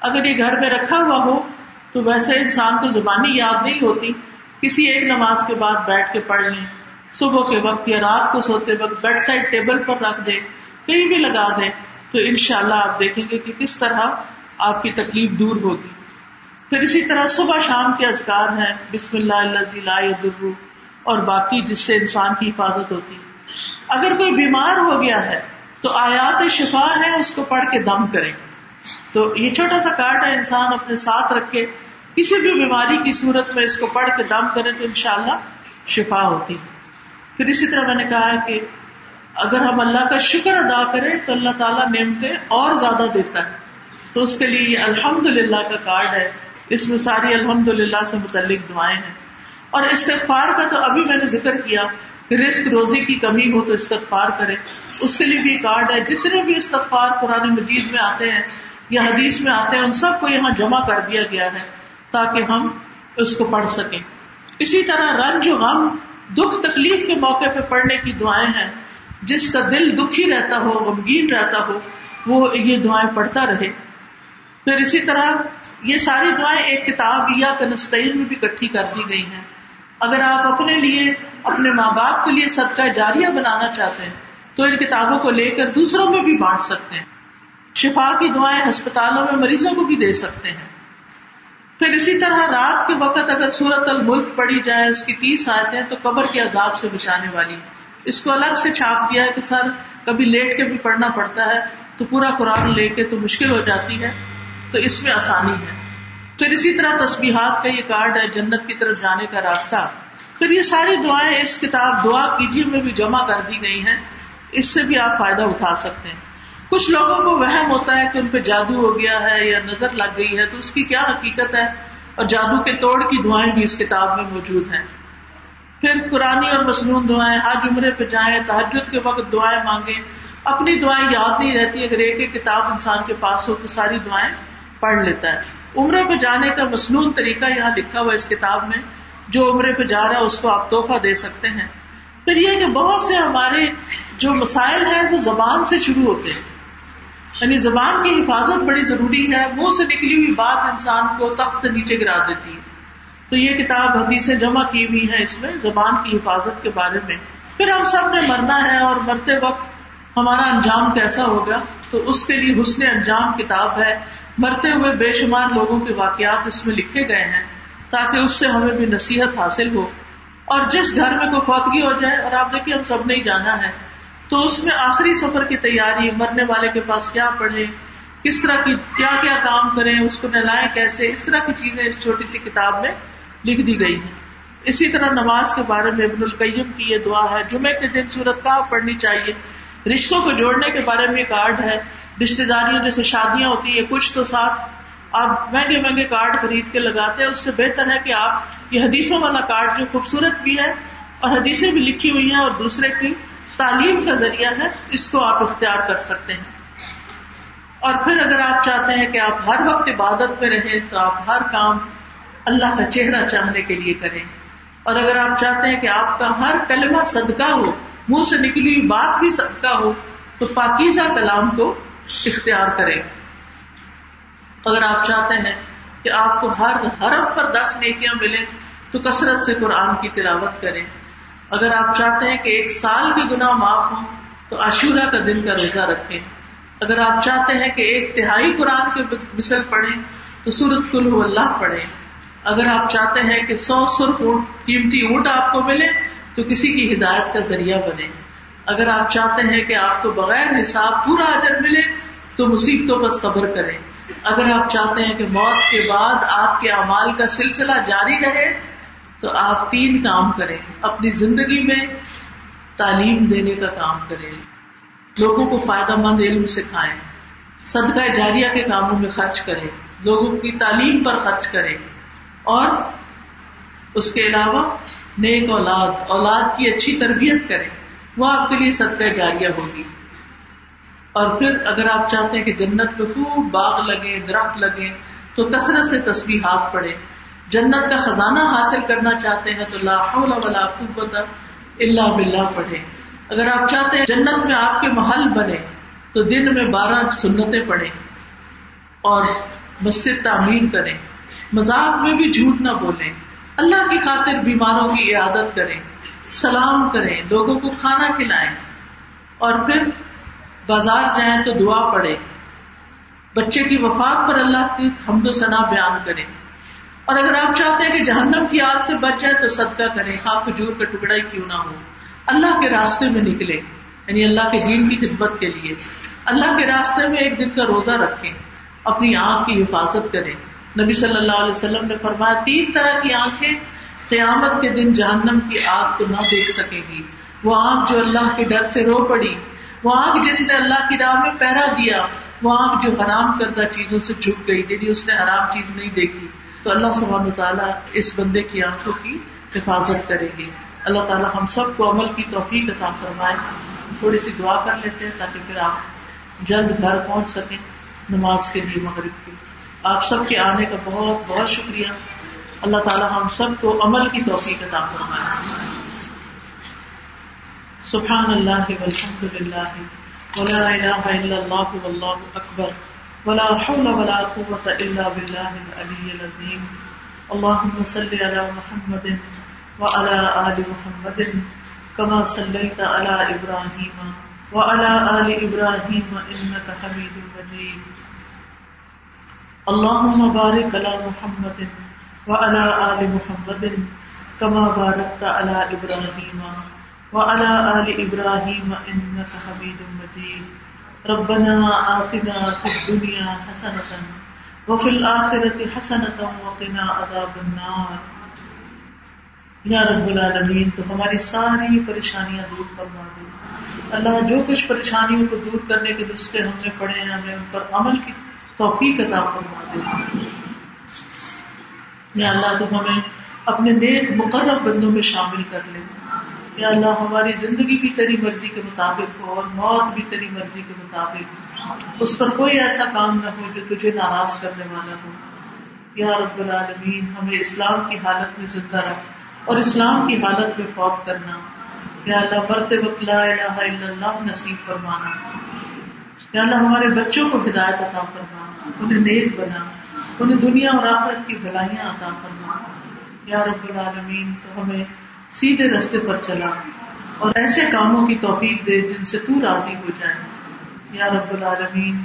اگر یہ گھر میں رکھا ہوا ہو تو ویسے انسان کو زبانی یاد نہیں ہوتی۔ کسی ایک نماز کے بعد بیٹھ کے پڑھ لیں۔ صبح کے وقت یا رات کو سوتے وقت بیڈ سائڈ ٹیبل پر رکھ دیں، کہیں بھی لگا دیں، تو ان شاء اللہ آپ دیکھیں گے کہ کس طرح آپ کی تکلیف دور ہوگی۔ پھر اسی طرح صبح شام کے ازکار ہیں، بسم اللہ اللہ اور باقی جس سے انسان کی حفاظت ہوتی۔ ہے اگر کوئی بیمار ہو گیا ہے، تو آیات شفا ہے اس کو پڑھ کے دم کریں۔ تو یہ چھوٹا سا کارڈ ہے، انسان اپنے ساتھ رکھ کے کسی بھی بیماری کی صورت میں اس کو پڑھ کے دم کرے تو انشاءاللہ شفا ہوتی۔ ہے پھر اسی طرح میں نے کہا کہ اگر ہم اللہ کا شکر ادا کریں تو اللہ تعالیٰ نعمتیں اور زیادہ دیتا ہے۔ تو اس کے لیے یہ الحمد للہ کا کارڈ ہے۔ اس میں ساری الحمد للہ سے متعلق دعائیں ہیں۔ اور استغفار کا تو ابھی میں نے ذکر کیا، کہ رسک روزی کی کمی ہو تو استغفار کرے اس کے لیے بھی کارڈ ہے۔ جتنے بھی استغفار قرآن مجید میں آتے ہیں یا حدیث میں آتے ہیں، ان سب کو یہاں جمع کر دیا گیا ہے تاکہ ہم اس کو پڑھ سکیں۔ اسی طرح رنج غم دکھ تکلیف کے موقع پہ پڑھنے کی دعائیں ہیں۔ جس کا دل دکھی رہتا ہو، غمگین رہتا ہو، وہ یہ دعائیں پڑھتا رہے۔ پھر اسی طرح یہ ساری دعائیں ایک کتاب یا کنستین میں بھی کٹھی کر دی گئی ہیں۔ اگر آپ اپنے لیے، اپنے ماں باپ کے لیے صدقہ جاریہ بنانا چاہتے ہیں، تو ان کتابوں کو لے کر دوسروں میں بھی بانٹ سکتے ہیں۔ شفا کی دعائیں ہسپتالوں میں مریضوں کو بھی دے سکتے ہیں۔ پھر اسی طرح رات کے وقت اگر سورت الملک پڑی جائے، اس کی تیس آئے تو قبر کے عذاب سے بچانے والی۔ اس کو الگ سے چھاپ دیا ہے کہ سر، کبھی لیٹ کے بھی پڑھنا پڑتا ہے، تو پورا قرآن لے کے تو مشکل ہو جاتی ہے، تو اس میں آسانی ہے۔ پھر اسی طرح تصبیحات کا یہ کارڈ ہے، جنت کی طرف جانے کا راستہ۔ پھر یہ ساری دعائیں اس کتاب، دعا کیجیے میں بھی جمع کر دی گئی ہیں، اس سے بھی آپ فائدہ اٹھا سکتے ہیں۔ کچھ لوگوں کو وہم ہوتا ہے کہ ان پہ جادو ہو گیا ہے یا نظر لگ گئی ہے، تو اس کی کیا حقیقت ہے؟ اور جادو کے توڑ کی دعائیں بھی اس کتاب میں موجود ہیں۔ پھر قرآن اور مصنون دعائیں، حج عمرے پہ جائیں تحجد کے وقت دعائیں مانگیں۔ اپنی دعائیں یاد نہیں رہتی، اگر ایک ایک کتاب انسان کے پاس ہو تو ساری دعائیں پڑھ لیتا ہے۔ عمرے پہ جانے کا مصنون طریقہ یہاں لکھا ہوا اس کتاب میں۔ جو عمرے پہ جا رہا ہے، اس کو آپ تحفہ دے سکتے ہیں۔ پھر یہ کہ بہت سے ہمارے جو مسائل ہیں، وہ زبان سے شروع ہوتے ہیں۔ یعنی زبان کی حفاظت بڑی ضروری ہے، منہ سے نکلی ہوئی بات انسان کو تخت سے نیچے گرا دیتی ہے۔ تو یہ کتاب حدیثیں جمع کی ہوئی ہیں اس میں زبان کی حفاظت کے بارے میں۔ پھر ہم سب نے مرنا ہے اور مرتے وقت ہمارا انجام کیسا ہوگا؟ تو اس کے لیے حسن انجام کتاب ہے۔ مرتے ہوئے بے شمار لوگوں کے واقعات اس میں لکھے گئے ہیں تاکہ اس سے ہمیں بھی نصیحت حاصل ہو۔ اور جس گھر میں کوئی فوتگی ہو جائے، اور آپ دیکھیے ہم سب نے ہی جانا ہے تو اس میں آخری سفر کی تیاری، مرنے والے کے پاس کیا پڑھے کس طرح کی کیا کیا کام کریں، اس کو نہلائیں کیسے، اس طرح کی چیزیں اس چھوٹی سی کتاب میں لکھ دی گئی ہیں۔ اسی طرح نماز کے بارے میں ابن القیم کی یہ دعا ہے جمعے کے دن صورت کا پڑھنی چاہیے؟ رشتوں کو جوڑنے کے بارے میں کارڈ ہے۔ رشتے داریوں جیسے شادیاں ہوتی ہیں، کچھ تو ساتھ آپ مہنگے مہنگے کارڈ خرید کے لگاتے ہیں۔ اس سے بہتر ہے کہ آپ یہ حدیثوں والا کارڈ جو خوبصورت بھی ہے اور حدیثیں بھی لکھی ہوئی ہیں اور دوسرے کی تعلیم کا ذریعہ ہے، اس کو آپ اختیار کر سکتے ہیں۔ اور پھر اگر آپ چاہتے ہیں کہ آپ ہر وقت عبادت میں رہیں، تو آپ ہر کام اللہ کا چہرہ چاہنے کے لیے کریں۔ اور اگر آپ چاہتے ہیں کہ آپ کا ہر کلمہ صدقہ ہو، منہ سے نکلی ہوئی بات بھی صدقہ ہو، تو پاکیزہ کلام کو اختیار کریں۔ اگر آپ چاہتے ہیں کہ آپ کو ہر حرف پر دس نیکیاں ملیں، تو کثرت سے قرآن کی تلاوت کریں۔ اگر آپ چاہتے ہیں کہ ایک سال کے گناہ معاف ہوں تو عشورہ کا دن کا روزہ رکھیں۔ اگر آپ چاہتے ہیں کہ ایک تہائی قرآن کے مثل پڑھیں، تو سورت کل ہو اللہ پڑھیں۔ اگر آپ چاہتے ہیں کہ سو سرخ اونٹ، قیمتی اونٹ آپ کو ملے تو کسی کی ہدایت کا ذریعہ بنے اگر آپ چاہتے ہیں کہ آپ کو بغیر حساب پورا اجر ملے، تو مصیبتوں پر صبر کریں۔ اگر آپ چاہتے ہیں کہ موت کے بعد آپ کے اعمال کا سلسلہ جاری رہے تو آپ تین کام کریں، اپنی زندگی میں تعلیم دینے کا کام کریں، لوگوں کو فائدہ مند علم سکھائیں، صدقہ جاریہ کے کاموں میں خرچ کریں، لوگوں کی تعلیم پر خرچ کریں، اور اس کے علاوہ نیک اولاد اولاد کی اچھی تربیت کریں، وہ آپ کے لیے صدقہ جاریہ ہوگی۔ اور پھر اگر آپ چاہتے ہیں کہ جنت میں خوب باغ لگے درخت لگے تو کثرت سے تصویر ہاتھ پڑے جنت کا خزانہ حاصل کرنا چاہتے ہیں تو لا حول ولا قوت الا باللہ پڑھے اگر آپ چاہتے ہیں جنت میں آپ کے محل بنے، تو دن میں بارہ سنتیں پڑھیں اور مسجد تعمیر کریں۔ مذاق میں بھی جھوٹ نہ بولیں۔ اللہ کی خاطر بیماروں کی عیادت کریں۔ سلام کریں، لوگوں کو کھانا کھلائیں۔ اور پھر بازار جائیں تو دعا پڑے بچے کی وفات پر اللہ کی حمد و ثنا بیان کریں۔ اور اگر آپ چاہتے ہیں کہ جہنم کی آگ سے بچ جائے تو صدقہ کریں، خاک کھجور کا ٹکڑا ہی کیوں نہ ہو؟ اللہ کے راستے میں نکلے یعنی اللہ کے دین کی خدمت کے لیے۔ اللہ کے راستے میں ایک دن کا روزہ رکھیں، اپنی آنکھ کی حفاظت کریں۔ نبی صلی اللہ علیہ وسلم نے فرمایا، تین طرح کی آنکھیں قیامت کے دن جہنم کی آگ کو نہ دیکھ سکے گی۔ وہ آنکھ جو اللہ کے ڈر سے رو پڑی، وہ آنکھ جس نے اللہ کی راہ میں پہرا دیا، وہ آنکھ جو حرام کردہ چیزوں سے جھک گئی یعنی اس نے حرام چیز نہیں دیکھی۔ تو اللہ سبحانہ تعالیٰ اس بندے کی آنکھوں کی حفاظت کرے گی۔ اللہ تعالیٰ ہم سب کو عمل کی توفیق عطا فرمائے۔ تھوڑی سی دعا کر لیتے ہیں تاکہ پھر آپ جلد گھر پہنچ سکیں نماز کے لیے مغرب کی۔ آپ سب کے آنے کا بہت بہت شکریہ۔ اللہ تعالیٰ ہم سب کو عمل کی توفیق عطا فرمائے۔ سبحان اللہ والحمد للہ۔ ولا الہ الا اللہ واللہ اکبر۔ ولا حول ولا قوة الا بالله العلي العظيم. اللهم صل على محمد وعلى آل محمد كما صليت على إبراهيم وعلى آل إبراهيم إنك حميد مجيد. اللهم بارك على محمد وعلى آل محمد كما باركت على إبراهيم وعلى آل إبراهيم إنك حميد مجيد. ربنا آتنا في الدنيا حسنة وفي الآخرة حسنة وقنا عذاب النار. یا رب العالمین، تو ہماری ساری پریشانیاں دور فرما دے۔ اللہ جو کچھ پریشانیوں کو دور کرنے کے نسخے ہم نے پڑھے ہیں، ہمیں ان پر عمل کی توفیق عطا فرما دے۔ یا اللہ، تو ہمیں اپنے نیک مقرر بندوں میں شامل کر لے۔ یا اللہ ہماری زندگی بھی تیری مرضی کے مطابق ہو اور موت بھی تیری مرضی کے مطابق اس پر کوئی ایسا کام نہ ہو جو تجھے ناراض کرنے والا ہو۔ یا رب العالمین، ہمیں اسلام کی حالت میں زندہ رکھ اور اسلام کی حالت میں فوت کرنا۔ یا اللہ، مرتے وقت لا الہ الا اللہ نصیب فرمانا۔ یا اللہ، ہمارے بچوں کو ہدایت عطا فرما۔ انہیں نیک بنا۔ انہیں دنیا اور آخرت کی بھلائیاں عطا فرما۔ یا رب العالمین، تو ہمیں سیدھے رستے پر چلا اور ایسے کاموں کی توفیق دے جن سے تو راضی ہو جائے۔ یا رب العالمین،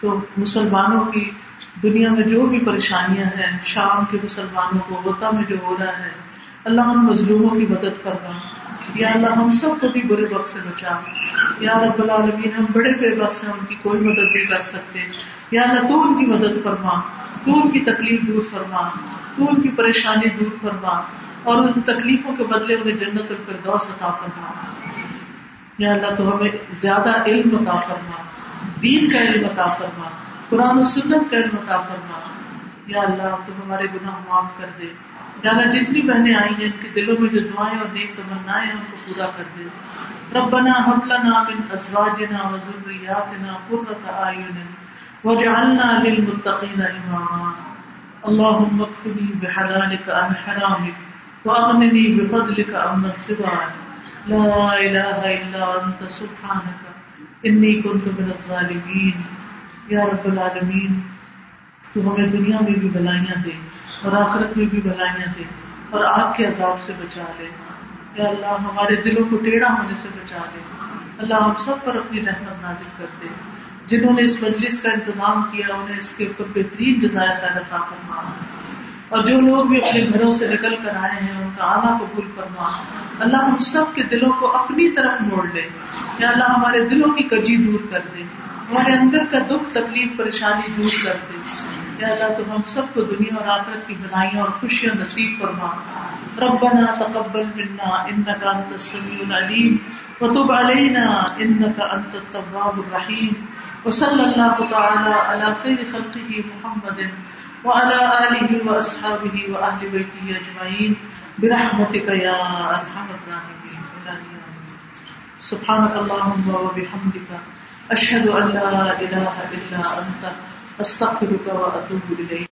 تو مسلمانوں کی دنیا میں جو بھی پریشانیاں ہیں، شام کے مسلمانوں کو ہوتا میں جو ہو رہا ہے، اللہ ہم مظلوموں کی مدد کرنا یا اللہ، ہم سب کو بھی برے وقت سے بچا۔ یا رب العالمین، ہم بڑے بے بس ہیں ان کی کوئی مدد نہیں کر سکتے۔ یا اللہ، تو ان کی مدد فرما۔ تو ان کی تکلیف دور فرما۔ تو ان کی پریشانی دور فرما۔ اور ان تکلیفوں کے بدلے انہیں جنت الفردوس عطا فرما۔ یا اللہ تو ہمیں زیادہ علم عطا فرما، دین کا علم عطا فرما، قرآن و سنت کا علم عطا فرما۔ یا اللہ، تو ہمارے گناہ معاف کر دے۔ یا اللہ، جتنی بہنیں آئی ہیں، ان کے دلوں میں جو دعائیں اور نیک تمنا ہیں، ان کو پورا کر دے۔ ربنا حب لنا من ازواجنا و ذریاتنا قرۃ اعین واجعلنا للمتقین اماما۔ اللهم اكفني بحلالك عن حرامك وأغنني بفضلك عمن سواك لا إله إلا أنت سبحانك إني كنت من الظالمين یا رب العالمین، تو ہمیں دنیا میں بھی بلائیاں دے اور آخرت میں بھی بلائیاں دے اور آپ کے عذاب سے بچا لے۔ یا اللہ، ہمارے دلوں کو ٹیڑھا ہونے سے بچا لے۔ اللہ، ہم سب پر اپنی رحمت نازل کر دے۔ جنہوں نے اس مجلس کا انتظام کیا، انہیں اس کے اوپر بہترین جزائر پیدا فرما۔ اور جو لوگ بھی اپنے گھروں سے نکل کر آئے ہیں، ان کا آنا قبول فرما۔ اللہ ہم سب کے دلوں کو اپنی طرف موڑ لے۔ یا اللہ ہمارے دلوں کی کجی دور کر دے۔ ہمارے اندر کا دکھ، تکلیف، پریشانی دور کر دے۔ یا اللہ تو ہم سب کو دنیا اور آخرت کی بنائیاں اور خوشیاں نصیب فرما۔ ربنا تقبل منا انك انت السميع العليم وتب علينا انك انت التواب الرحيم وصلى الله تعالى على خير خلقه محمد۔ وعلى آله وأصحابه وأهل بيته أجمعين. برحمتك يا أرحم الراحمين. سبحانك اللهم وبحمدك. أشهد أن لا إله إلا أنت. أستغفرك وأتوب إليك.